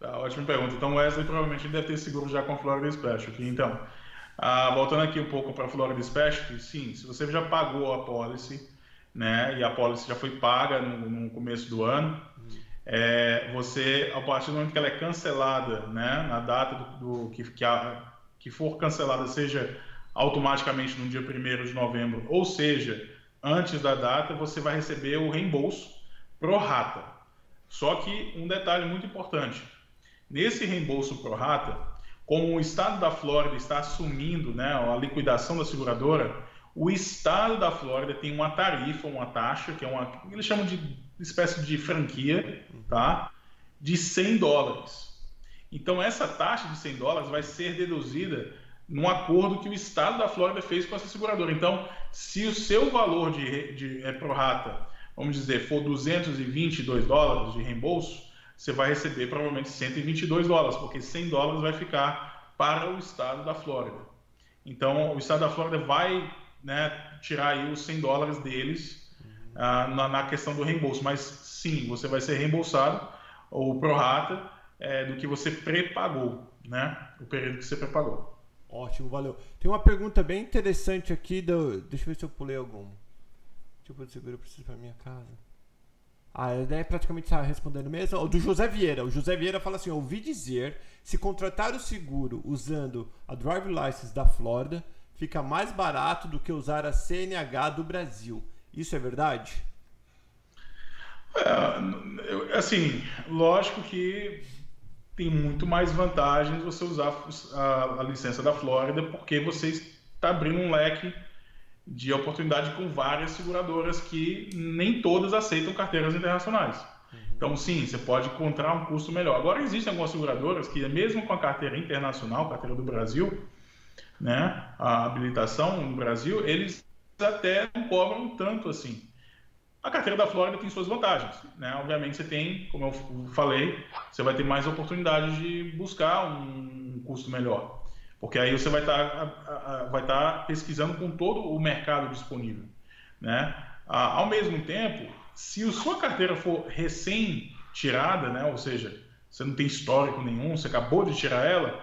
[SPEAKER 2] Tá, ótima pergunta. Então, Wesley provavelmente deve ter seguro já com a Florida Specialty. Então, ah, voltando aqui um pouco para a Florida Specialty, sim, se você já pagou a policy, né, e a policy já foi paga no, no começo do ano, é, você, a partir do momento que ela é cancelada, né, na data do, do que, que, a, que for cancelada, seja automaticamente no dia 1 de novembro, ou seja, antes da data, você vai receber o reembolso pro rata. Só que um detalhe muito importante, Nesse reembolso pro rata, como o estado da Flórida está assumindo né, a liquidação da seguradora, o estado da Flórida tem uma tarifa, uma taxa, que é uma. Eles chamam de espécie de franquia, tá? De 100 dólares. Então, essa taxa de 100 dólares vai ser deduzida num acordo que o estado da Flórida fez com essa seguradora. Então, se o seu valor de, de é, pro rata, vamos dizer, for 222 dólares de reembolso, você vai receber provavelmente 122 dólares, porque 100 dólares vai ficar para o estado da Flórida. Então, o estado da Flórida vai né, tirar aí os 100 dólares deles uhum. na, na, questão do reembolso. Mas sim, você vai ser reembolsado, ou prorata, é, do que você prepagou, né? O período que você prepagou.
[SPEAKER 1] Ótimo, valeu. Tem uma pergunta bem interessante aqui, do, deixa eu ver se eu pulei algum. Tipo de seguro eu preciso para minha casa. A ideia praticamente está respondendo mesmo. O do José Vieira. O José Vieira fala assim: ouvi dizer se contratar o seguro usando a Drive License da Flórida fica mais barato do que usar a CNH do Brasil. Isso é verdade?
[SPEAKER 2] É, assim, lógico que tem muito mais vantagens você usar a, a licença da Flórida porque você está abrindo um leque de oportunidade com várias seguradoras que nem todas aceitam carteiras internacionais. Uhum. Então, sim, você pode encontrar um custo melhor. Agora, existem algumas seguradoras que, mesmo com a carteira internacional, carteira do Brasil, né, a habilitação no Brasil, eles até não cobram tanto assim. A carteira da Flórida tem suas vantagens. Né? Obviamente, você tem, como eu falei, você vai ter mais oportunidade de buscar um custo melhor. Porque aí você vai estar tá, vai tá pesquisando com todo o mercado disponível. Né? Ao mesmo tempo, se a sua carteira for recém-tirada, né? ou seja, você não tem histórico nenhum, você acabou de tirar ela,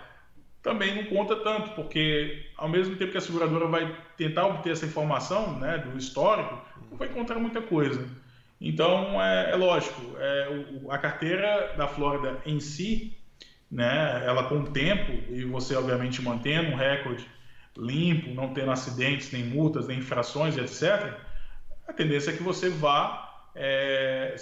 [SPEAKER 2] também não conta tanto, porque ao mesmo tempo que a seguradora vai tentar obter essa informação né, do histórico, não vai encontrar muita coisa. Então, é, é lógico, é, o, a carteira da Flórida em si, né, ela com o tempo, e você obviamente mantendo um recorde limpo, não tendo acidentes, nem multas, nem infrações, etc., a tendência é que você vá, é,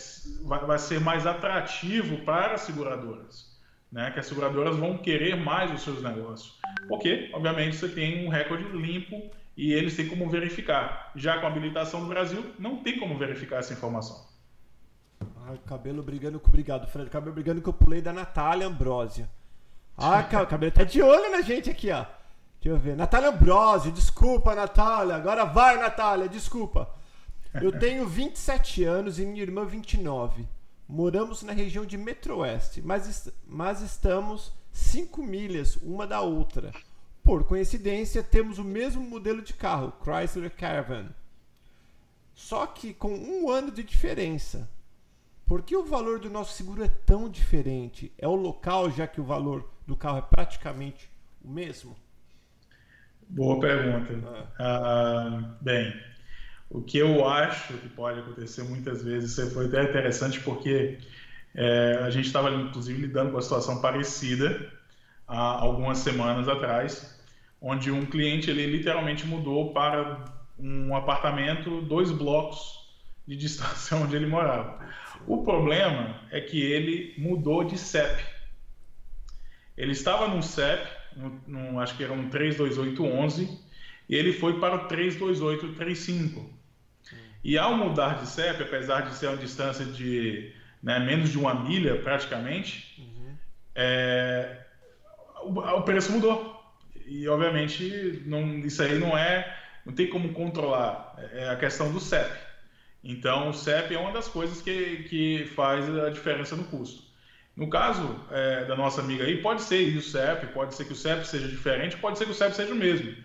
[SPEAKER 2] vai, vai ser mais atrativo para as seguradoras. Né, que as seguradoras vão querer mais os seus negócios. Porque, obviamente, você tem um recorde limpo e eles têm como verificar. Já com a habilitação do Brasil, não tem como verificar essa informação.
[SPEAKER 1] Ai, cabelo brigando com. Obrigado, Fred. Cabelo brigando que eu pulei da Natália Ambrósia. Ah, cabelo tá de olho na gente aqui, ó. Deixa eu ver. Natália Ambrosio, desculpa, Natália. Agora vai, Natália, desculpa. Eu tenho 27 anos e minha irmã 29. Moramos na região de Metro-Oeste, mas, mas estamos 5 milhas uma da outra. Por coincidência, temos o mesmo modelo de carro, Chrysler Caravan. Só que com um ano de diferença. Por que o valor do nosso seguro é tão diferente? É o local, já que o valor do carro é praticamente o mesmo?
[SPEAKER 2] Boa pergunta. Ah. Ah, bem, o que eu acho que pode acontecer muitas vezes, isso foi até interessante porque é, a gente estava inclusive lidando com uma situação parecida há algumas semanas atrás, onde um cliente ele literalmente mudou para um apartamento, dois blocos de distância onde ele morava. O problema é que ele mudou de CEP. Ele estava num CEP, num, acho que era um 32811, e ele foi para o 32835. E ao mudar de CEP, apesar de ser uma distância de né, menos de uma milha praticamente, uhum. é, o, o, preço mudou. E obviamente não, isso aí não é, não tem como controlar. É a questão do CEP. Então o CEP é uma das coisas que, que faz a diferença no custo. No caso é, da nossa amiga aí, pode ser o CEP, pode ser que o CEP seja diferente, pode ser que o CEP seja o mesmo.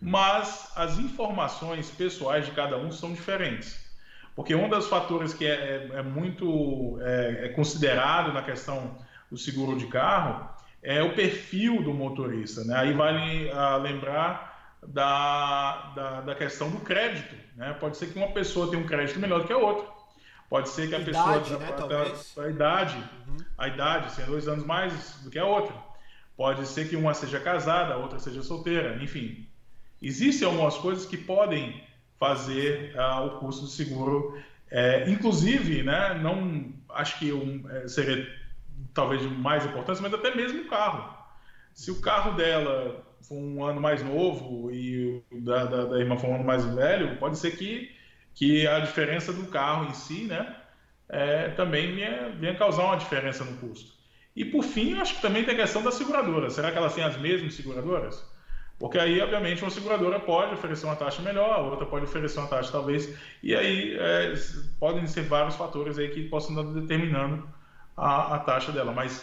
[SPEAKER 2] Mas as informações pessoais de cada um são diferentes. Porque um dos fatores que é, é, é muito é, é, considerado na questão do seguro de carro é o perfil do motorista. Né? Aí vale a lembrar da, da, da, questão do crédito. Né? Pode ser que uma pessoa tenha um crédito melhor do que a outra. Pode ser que a idade, pessoa. Né, a, a, a idade, uhum. a idade, seja dois anos mais do que a outra. Pode ser que uma seja casada, a outra seja solteira. Enfim, existem algumas coisas que podem fazer uh, o custo do seguro. É, inclusive, né, não acho que um, é, seria talvez de mais importância, mas até mesmo o carro. Se o carro dela for um ano mais novo e o da, da, da irmã for um ano mais velho, pode ser que, que a diferença do carro em si né, é, também venha, venha causar uma diferença no custo. E por fim, acho que também tem a questão da seguradora. Será que elas têm as mesmas seguradoras? Porque aí, obviamente, uma seguradora pode oferecer uma taxa melhor, a outra pode oferecer uma taxa talvez, e aí é, podem ser vários fatores aí que possam estar determinando a, a taxa dela, mas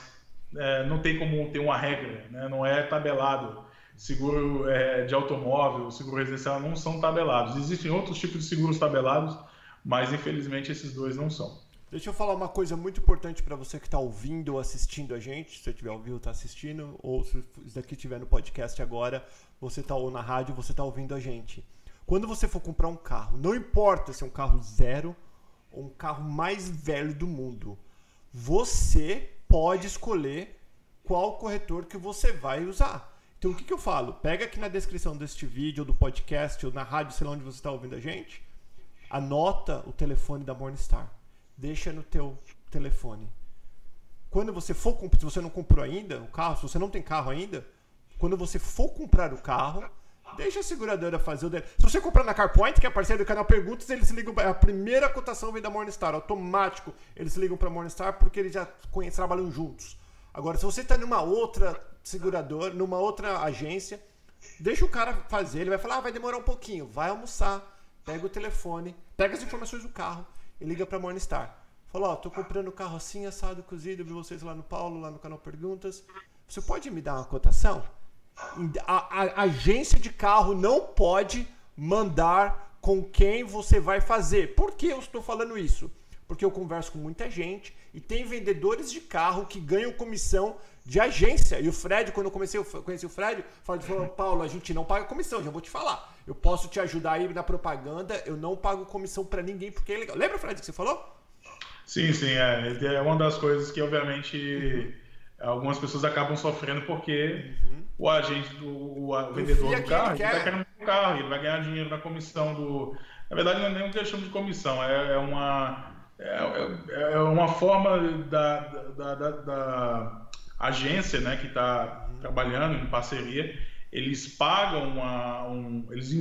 [SPEAKER 2] é, não tem como ter uma regra, né? não é tabelado. Seguro é, de automóvel, seguro residencial não são tabelados. Existem outros tipos de seguros tabelados, mas infelizmente esses dois não são.
[SPEAKER 1] Deixa eu falar uma coisa muito importante para você que está ouvindo ou assistindo a gente. Se você estiver ouvindo, está assistindo, ou se isso daqui estiver no podcast agora, você está ou na rádio, você está ouvindo a gente. Quando você for comprar um carro, não importa se é um carro zero ou um carro mais velho do mundo, você pode escolher qual corretor que você vai usar. Então o que, que eu falo? Pega aqui na descrição deste vídeo, ou do podcast, ou na rádio, sei lá onde você está ouvindo a gente, anota o telefone da Morningstar deixa no teu telefone. Quando você for se você não comprou ainda o carro, se você não tem carro ainda, quando você for comprar o carro, deixa a seguradora fazer o dele. Se você comprar na CarPoint, que é parceiro do canal Perguntas, eles ligam a primeira cotação vem da Morningstar, automático. Eles ligam para Morningstar porque eles já conhecem, trabalham juntos. Agora, se você está numa outra seguradora, numa outra agência, deixa o cara fazer, ele vai falar: ah, vai demorar um pouquinho, vai almoçar, pega o telefone, pega as informações do carro e liga para Morningstar. Falou, ó, tô comprando carro assim, assado, cozido, vi vocês lá no Paulo, lá no canal Perguntas. Você pode me dar uma cotação? A, a, a agência de carro não pode mandar com quem você vai fazer. Por que eu estou falando isso? Porque eu converso com muita gente e tem vendedores de carro que ganham comissão de agência. E o Fred, quando eu comecei, eu conheci o Fred, falou, Paulo, a gente não paga comissão, já vou te falar. Eu posso te ajudar aí na propaganda, eu não pago comissão para ninguém porque é legal. Lembra, Fred, que você falou?
[SPEAKER 2] Sim, sim, é. É uma das coisas que, obviamente, uhum. algumas pessoas acabam sofrendo porque uhum. o agente, do, o vendedor do carro, ele está querendo um carro, ele vai ganhar dinheiro na comissão do. Na verdade, não é nem uma questão de comissão, é, é uma. É, é, é uma forma da, da, da, da agência né, que está trabalhando em parceria, eles pagam uma, um, eles,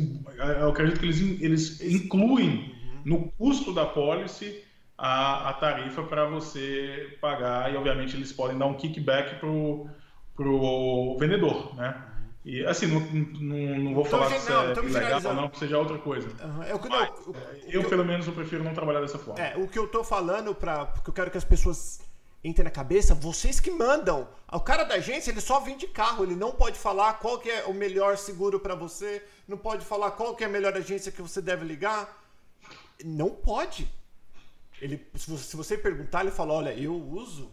[SPEAKER 2] eu acredito que eles, eles incluem no custo da policy a, a tarifa para você pagar e obviamente eles podem dar um kickback pro pro vendedor, né? E assim, não, não, não vou falar que não, é ilegal não, que seja outra coisa. Uhum. É que, Mas, não, eu, eu, pelo menos, eu prefiro não trabalhar dessa forma.
[SPEAKER 1] É, o que eu tô falando, pra, porque eu quero que as pessoas entra na cabeça, vocês que mandam. O cara da agência, ele só vende carro, ele não pode falar qual que é o melhor seguro para você, não pode falar qual que é a melhor agência que você deve ligar. Não pode. Ele, se você perguntar, ele fala, olha, eu uso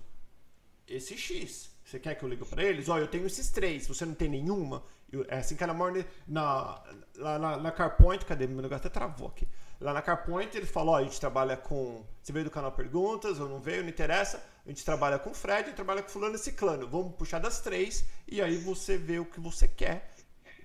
[SPEAKER 1] esse X. Você quer que eu ligue para eles? Olha, eu tenho esses três. Você não tem nenhuma? Eu, é assim que na Morning, na, na, na, na CarPoint, cadê? Meu negócio até travou aqui. Lá na CarPoint, ele falou, ó, a gente trabalha com... Você veio do canal Perguntas ou não veio, não interessa a gente trabalha com o Fred, a gente trabalha com fulano e ciclano. Vamos puxar das três e aí você vê o que você quer.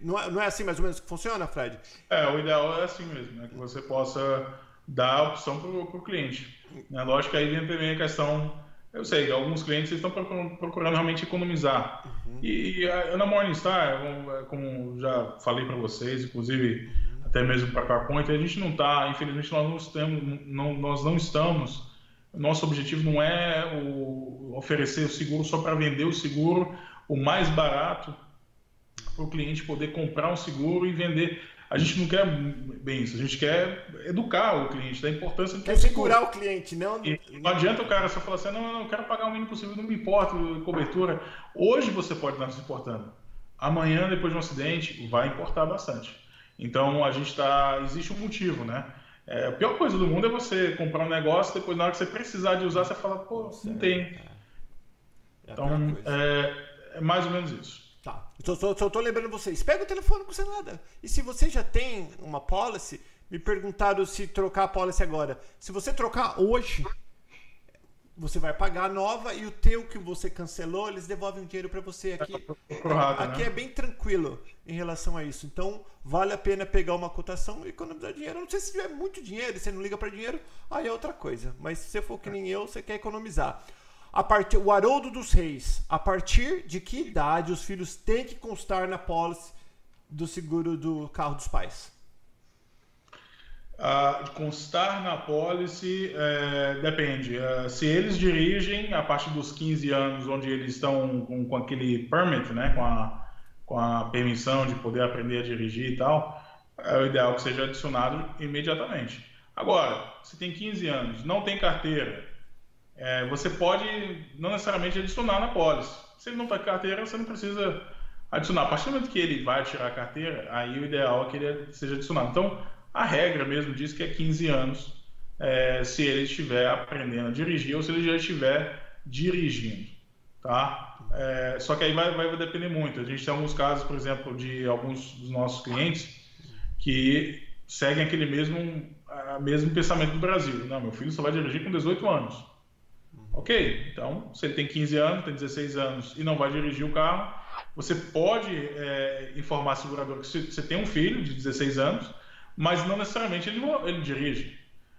[SPEAKER 1] Não é, não é assim mais ou menos que funciona, Fred?
[SPEAKER 2] É, o ideal é assim mesmo, né? Que você possa dar opção para o cliente. Né? Lógico que aí vem também a questão, eu sei, alguns clientes estão procurando, procurando realmente economizar. Uhum. E, e na Morningstar, como já falei para vocês, inclusive uhum. até mesmo para a CarPoint, a gente não está, infelizmente nós não, estamos, não, nós não estamos nosso objetivo não é o, oferecer o seguro só para vender o seguro o mais barato para o cliente poder comprar um seguro e vender. A gente não quer bem isso, a gente quer educar o cliente da importância de
[SPEAKER 1] Quer segurar o cliente, não.
[SPEAKER 2] E não adianta o cara só falar assim: não, não, eu quero pagar o mínimo possível, não me importa cobertura. Hoje você pode estar se importando. Amanhã, depois de um acidente, vai importar bastante. Então a gente está. Existe um motivo, né? É, a pior coisa do mundo é você comprar um negócio, depois na hora que você precisar de usar, você fala, pô, não tem. É. É então, é, é, mais ou menos isso.
[SPEAKER 1] Tá. Só, só, só tô lembrando vocês, pega o telefone com o nada. E se você já tem uma policy, me perguntaram se trocar a policy agora. Se você trocar hoje, você vai pagar a nova e o teu que você cancelou, eles devolvem o dinheiro para você aqui.
[SPEAKER 2] Porrada,
[SPEAKER 1] aqui
[SPEAKER 2] né?
[SPEAKER 1] é bem tranquilo em relação a isso. Então, vale a pena pegar uma cotação e economizar dinheiro. Não sei se tiver muito dinheiro e você não liga para dinheiro, aí é outra coisa. Mas se você for que nem eu, você quer economizar. A partir, o Haroldo dos Reis, a partir de que idade os filhos têm que constar na pólice do seguro do carro dos pais?
[SPEAKER 2] Uh, constar na policy é, depende. Uh, se eles dirigem a partir dos 15 anos, onde eles estão com, com, aquele permit, né, com a, com a permissão de poder aprender a dirigir e tal, é o ideal que seja adicionado imediatamente. Agora, se tem 15 anos, não tem carteira, é, você pode não necessariamente adicionar na policy. Se ele não tem carteira, você não precisa adicionar. A partir do momento que ele vai tirar a carteira, aí o ideal é que ele seja adicionado. Então, a regra mesmo diz que é 15 anos é, se ele estiver aprendendo a dirigir ou se ele já estiver dirigindo, tá? É, só que aí vai, vai depender muito. A gente tem alguns casos, por exemplo, de alguns dos nossos clientes que seguem aquele mesmo, mesmo pensamento do Brasil. Não, meu filho só vai dirigir com 18 anos. Ok, então, se ele tem 15 anos, tem 16 anos e não vai dirigir o carro, você pode é, informar a seguradora que você tem um filho de 16 anos, mas não necessariamente ele, ele dirige.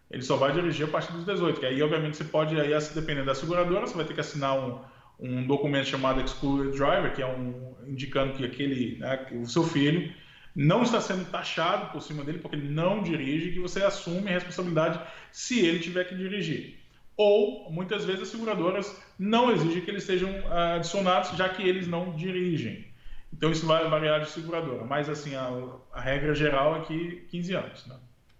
[SPEAKER 2] Ele só vai dirigir a partir dos 18, que aí, obviamente, você pode, aí, dependendo da seguradora, você vai ter que assinar um, um documento chamado Excluded Driver, que é um indicando que aquele, né, que o seu filho não está sendo taxado por cima dele porque ele não dirige, que você assume a responsabilidade se ele tiver que dirigir. Ou, muitas vezes, as seguradoras não exigem que eles sejam ah, adicionados, já que eles não dirigem. Então isso vai variar de seguradora, mas assim, a, a regra geral é que 15 anos. Né?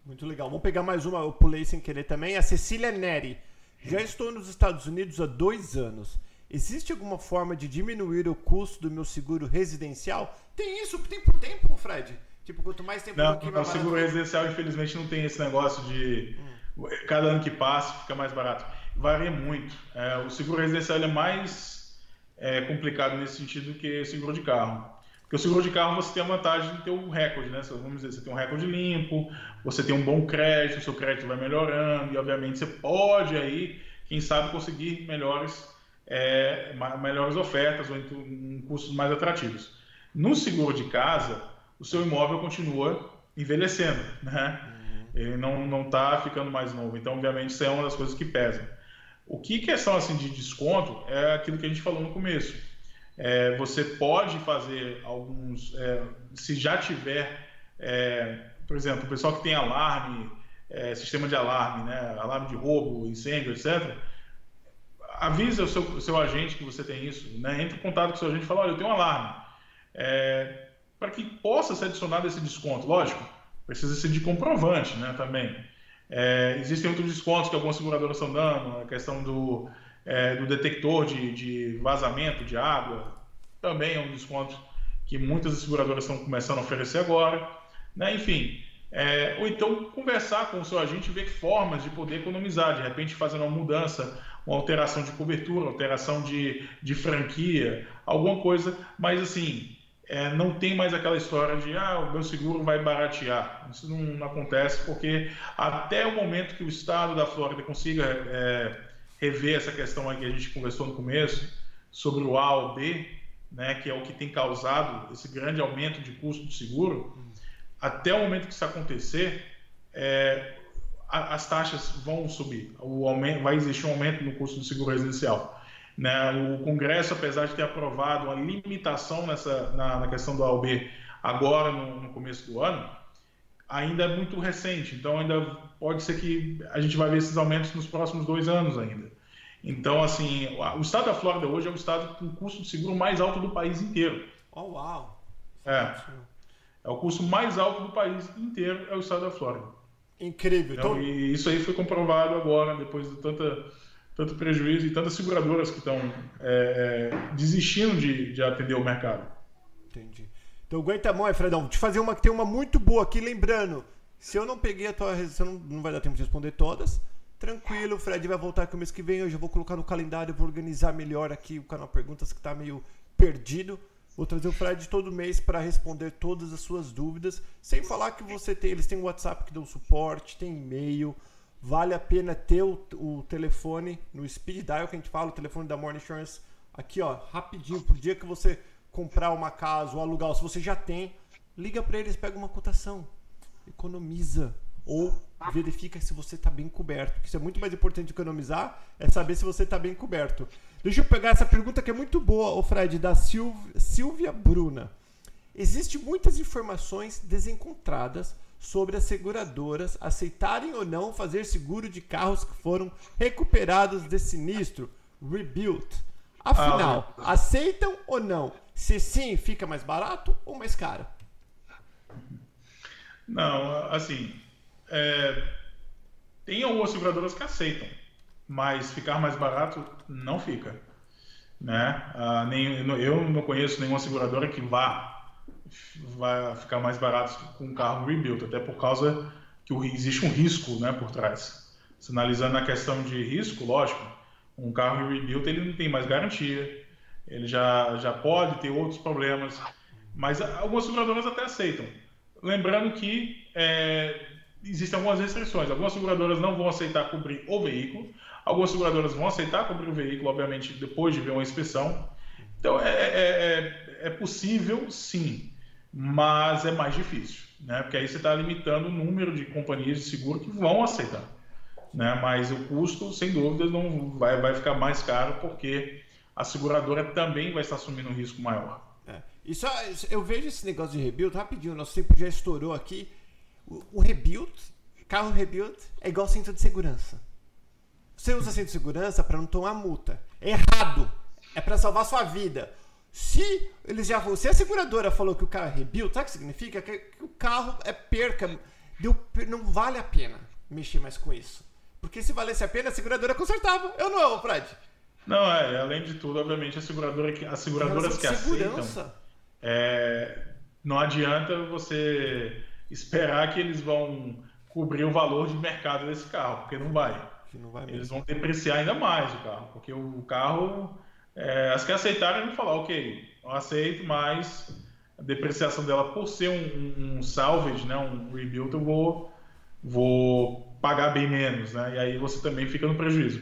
[SPEAKER 1] Muito legal. Vamos pegar mais uma, eu pulei sem querer também. A Cecília Neri. Já estou nos Estados Unidos há dois anos. Existe alguma forma de diminuir o custo do meu seguro residencial? Tem isso, tem por tempo, Fred? Tipo, quanto mais tempo
[SPEAKER 2] não, não, o seguro residencial, infelizmente, não tem esse negócio de hum. cada ano que passa fica mais barato. Varia muito. É, o seguro residencial é mais é complicado nesse sentido do que seguro de carro. Porque o seguro de carro você tem a vantagem de ter um recorde, né? Vamos dizer, você tem um recorde limpo, você tem um bom crédito, o seu crédito vai melhorando, e obviamente você pode aí, quem sabe, conseguir melhores, é, melhores ofertas ou em custos mais atrativos. No seguro de casa, o seu imóvel continua envelhecendo, né? Uhum. Ele não está ficando mais novo. Então, obviamente, isso é uma das coisas que pesam. O que questão assim de desconto é aquilo que a gente falou no começo. É, você pode fazer alguns, é, se já tiver, é, por exemplo, o pessoal que tem alarme, é, sistema de alarme, né, alarme de roubo, incêndio, etc. Avisa o seu, o seu agente que você tem isso, né, entre em contato com o seu agente e fala, olha, eu tenho um alarme, é, para que possa ser adicionado esse desconto. Lógico, precisa ser de comprovante, né, também. É, existem outros descontos que algumas seguradoras estão dando, a questão do, é, do detector de, de, vazamento de água, também é um desconto que muitas seguradoras estão começando a oferecer agora. Né? Enfim, é, ou então conversar com o seu agente e ver formas de poder economizar, de repente fazendo uma mudança, uma alteração de cobertura, alteração de, de franquia, alguma coisa, mas assim, é, não tem mais aquela história de ah, o meu seguro vai baratear. Isso não, não, acontece porque até o momento que o estado da Flórida consiga é, rever essa questão aí que a gente conversou no começo sobre o A ou B, né, que é o que tem causado esse grande aumento de custo de seguro, até o momento que isso acontecer, é, a, as taxas vão subir, o aumento, vai existir um aumento no custo do seguro residencial. Né? O Congresso, apesar de ter aprovado uma limitação nessa, na, na questão do AOB agora no, no, começo do ano, ainda é muito recente. Então, ainda pode ser que a gente vai ver esses aumentos nos próximos dois anos ainda. Então, assim, o estado da Flórida hoje é o estado com o custo de seguro mais alto do país inteiro.
[SPEAKER 1] Oh, uau!
[SPEAKER 2] É. É o custo mais alto do país inteiro, é o estado da Flórida.
[SPEAKER 1] Incrível.
[SPEAKER 2] Então, então... Isso aí foi comprovado agora, depois de tanta, tanto prejuízo e tantas seguradoras que estão é, é, desistindo de, de atender o mercado.
[SPEAKER 1] Entendi. Então aguenta a mão, Fredão. Te fazer uma que tem uma muito boa aqui, lembrando. Se eu não peguei a tua você não, vai dar tempo de responder todas. Tranquilo, o Fred vai voltar aqui o mês que vem. Eu vou colocar no calendário, vou organizar melhor aqui o canal Perguntas que está meio perdido. Vou trazer o Fred todo mês para responder todas as suas dúvidas. Sem falar que você tem, eles têm WhatsApp que dão suporte, tem e-mail. Vale a pena ter o, o telefone no speed dial que a gente fala, o telefone da Morning Insurance. Aqui, ó, rapidinho, pro dia que você comprar uma casa ou alugar, ou se você já tem, liga para eles, pega uma cotação, economiza ou verifica se você está bem coberto. Isso é muito mais importante economizar, é saber se você está bem coberto. Deixa eu pegar essa pergunta que é muito boa, o Fred, da Silvia Bruna. Existem muitas informações desencontradas sobre as seguradoras aceitarem ou não fazer seguro de carros que foram recuperados de sinistro, rebuilt. Afinal, ah, aceitam ou não? Se sim, fica mais barato ou mais caro?
[SPEAKER 2] Não, assim, é, tem algumas seguradoras que aceitam, mas ficar mais barato não fica. Né? Ah, nem, eu não conheço nenhuma seguradora que vá, vá ficar mais barato com um carro rebuilt, até por causa que existe um risco né, por trás. Sinalizando a questão de risco, lógico, um carro rebuilt ele não tem mais garantia, ele já, já pode ter outros problemas, mas algumas seguradoras até aceitam. Lembrando que é, existem algumas restrições. Algumas seguradoras não vão aceitar cobrir o veículo, algumas seguradoras vão aceitar cobrir o veículo, obviamente, depois de ver uma inspeção. Então, é, é, é, é possível, sim, mas é mais difícil, né? Porque aí você está limitando o número de companhias de seguro que vão aceitar. Né? Mas o custo, sem dúvida, não vai, vai ficar mais caro porque a seguradora também vai estar assumindo um risco maior.
[SPEAKER 1] É. E só, eu vejo esse negócio de rebuild rapidinho, nosso tempo já estourou aqui. O, o rebuild, carro rebuild, é igual cinto de segurança. Você usa cinto de segurança para não tomar multa. É errado. É para salvar sua vida. Se eles já se a seguradora falou que o carro é rebuild, sabe o que significa? Que, que o carro é perca. Deu, não vale a pena mexer mais com isso. Porque se valesse a pena, a seguradora consertava. Eu não, Fred.
[SPEAKER 2] Não, é, além de tudo, obviamente, a seguradora que, as seguradoras que aceitam. É, não adianta você esperar que eles vão cobrir o valor de mercado desse carro, porque não vai. Não vai eles vão depreciar ainda mais o carro, porque o carro. É, as que aceitaram vão falar, ok, eu aceito, mas a depreciação dela, por ser um, um salvage, né, um rebuild, eu vou, vou pagar bem menos, né? E aí você também fica no prejuízo.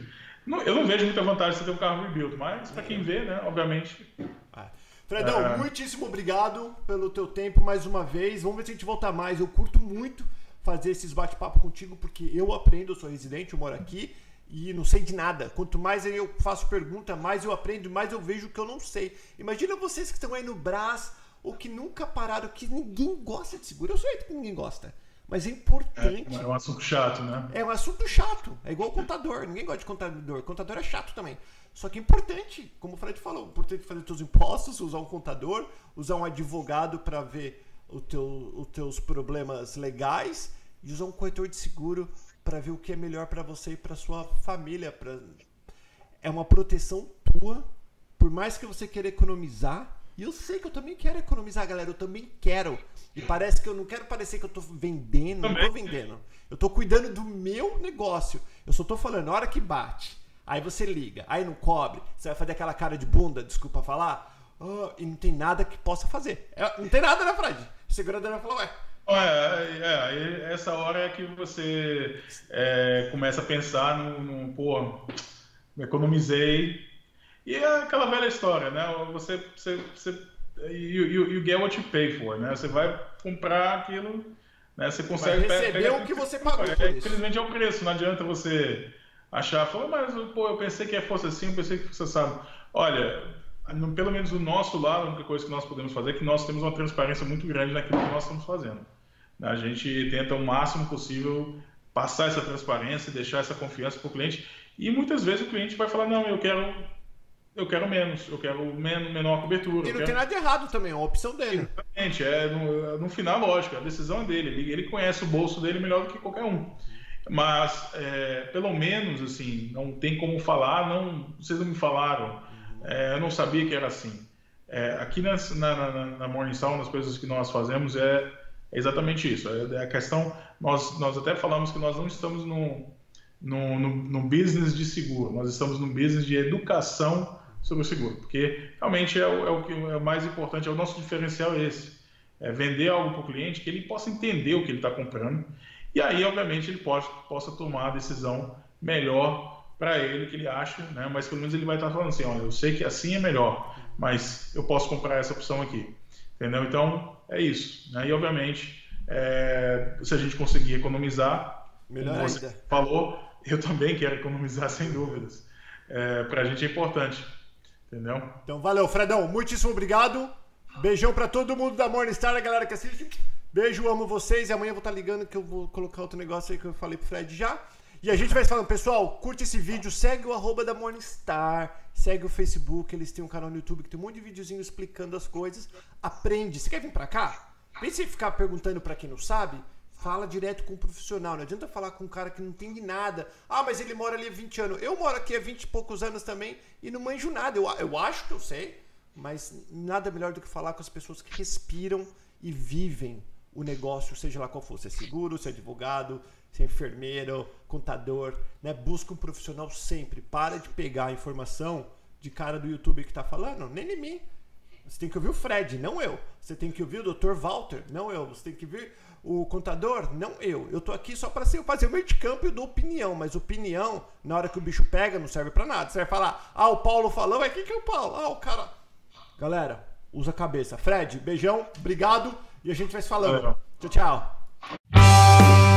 [SPEAKER 2] eu não vejo muita vantagem você ter um carro rebuild, mas para quem vê, né, obviamente.
[SPEAKER 1] Ah. Fredão, é... muitíssimo obrigado pelo teu tempo mais uma vez. Vamos ver se a gente volta mais. Eu curto muito fazer esses bate-papo contigo porque eu aprendo, eu sou residente, eu moro aqui e não sei de nada. Quanto mais eu faço pergunta, mais eu aprendo, mais eu vejo que eu não sei. Imagina vocês que estão aí no Brás ou que nunca pararam, que ninguém gosta de seguro. Eu sei que ninguém gosta. Mas é importante.
[SPEAKER 2] É, é um assunto chato, né?
[SPEAKER 1] É um assunto chato. É igual contador. Ninguém gosta de contador. Contador é chato também. Só que é importante, como o Fred falou, é importante fazer seus impostos, usar um contador, usar um advogado para ver o teu, os teus problemas legais e usar um corretor de seguro para ver o que é melhor para você e para sua família. Pra... É uma proteção tua, por mais que você queira economizar. E eu sei que eu também quero economizar, galera. Eu também quero. E parece que eu não quero parecer que eu tô vendendo, não tô vendendo. Eu tô cuidando do meu negócio. Eu só tô falando, na hora que bate, aí você liga, aí não cobre, você vai fazer aquela cara de bunda, desculpa falar, oh, e não tem nada que possa fazer. É, não tem nada, né, Fred? O segurador vai falar, ué.
[SPEAKER 2] É, é, essa hora é que você é, começa a pensar no, no, pô, economizei. E é aquela velha história, né? Você, você, você you, you, you, get what you pay for, né? Você vai comprar aquilo, Né? Você consegue
[SPEAKER 1] receber o que você pagou.
[SPEAKER 2] É, infelizmente é o preço, não adianta você achar, falar, mas pô, eu pensei que fosse assim, eu pensei que você sabe. Olha, pelo menos do nosso lado, a única coisa que nós podemos fazer é que nós temos uma transparência muito grande naquilo que nós estamos fazendo. A gente tenta o máximo possível passar essa transparência, deixar essa confiança para o cliente. E muitas vezes o cliente vai falar, não, eu quero eu quero menos, eu quero men menor cobertura.
[SPEAKER 1] E não
[SPEAKER 2] quero...
[SPEAKER 1] tem nada de errado também, é uma opção dele.
[SPEAKER 2] Exatamente, é, no, no final, lógico, a decisão é dele, ele, ele, conhece o bolso dele melhor do que qualquer um. Mas, é, pelo menos, assim, não tem como falar, não, vocês não me falaram, é, eu não sabia que era assim. É, aqui nas, na, na, na Morningstar, uma das coisas que nós fazemos é, é exatamente isso. É, é, a questão, nós, nós até falamos que nós não estamos no, no, no, business de seguro, nós estamos no business de educação sobre o seguro, porque realmente é o, é o que é mais importante, é o nosso diferencial é esse, é vender algo para o cliente que ele possa entender o que ele está comprando e aí, obviamente, ele pode, possa tomar a decisão melhor para ele que ele acha, né? Mas pelo menos ele vai estar tá falando assim, olha, eu sei que assim é melhor, mas eu posso comprar essa opção aqui, entendeu? Então é isso, né? E obviamente, é, se a gente conseguir economizar,
[SPEAKER 1] melhor como você
[SPEAKER 2] ainda. falou, eu também quero economizar sem dúvidas. É, para a gente é importante. Entendeu?
[SPEAKER 1] Então valeu, Fredão. Muitíssimo obrigado. Beijão para todo mundo da Morningstar, a galera que assiste. Beijo, amo vocês. E amanhã eu vou estar tá ligando que eu vou colocar outro negócio aí que eu falei pro Fred já. E a gente vai falando, pessoal, curte esse vídeo, segue o arroba da Morningstar, segue o Facebook, eles têm um canal no YouTube que tem um monte de videozinho explicando as coisas. Aprende. Você quer vir pra cá? Vem você ficar perguntando para quem não sabe. Fala direto com um profissional, não adianta falar com um cara que não entende nada. Ah, mas ele mora ali há 20 anos. Eu moro aqui há 20 e poucos anos também e não manjo nada. Eu, eu acho que eu sei, mas nada melhor do que falar com as pessoas que respiram e vivem o negócio, seja lá qual for. Se é seguro, se é advogado, se é enfermeiro, contador. Né? Busca um profissional sempre. Para de pegar a informação de cara do YouTube que está falando, nem em mim. Você tem que ouvir o Fred, não eu. Você tem que ouvir o Dr. Walter, não eu. Você tem que ouvir o contador? Não eu. Eu tô aqui só para fazer o meio de campo e eu dou opinião, mas opinião, na hora que o bicho pega, não serve para nada. Você vai falar, ah, o Paulo falou, mas quem que é o Paulo? Ah, o cara. Galera, usa a cabeça. Fred, beijão, obrigado e a gente vai se falando. Tchau, tchau.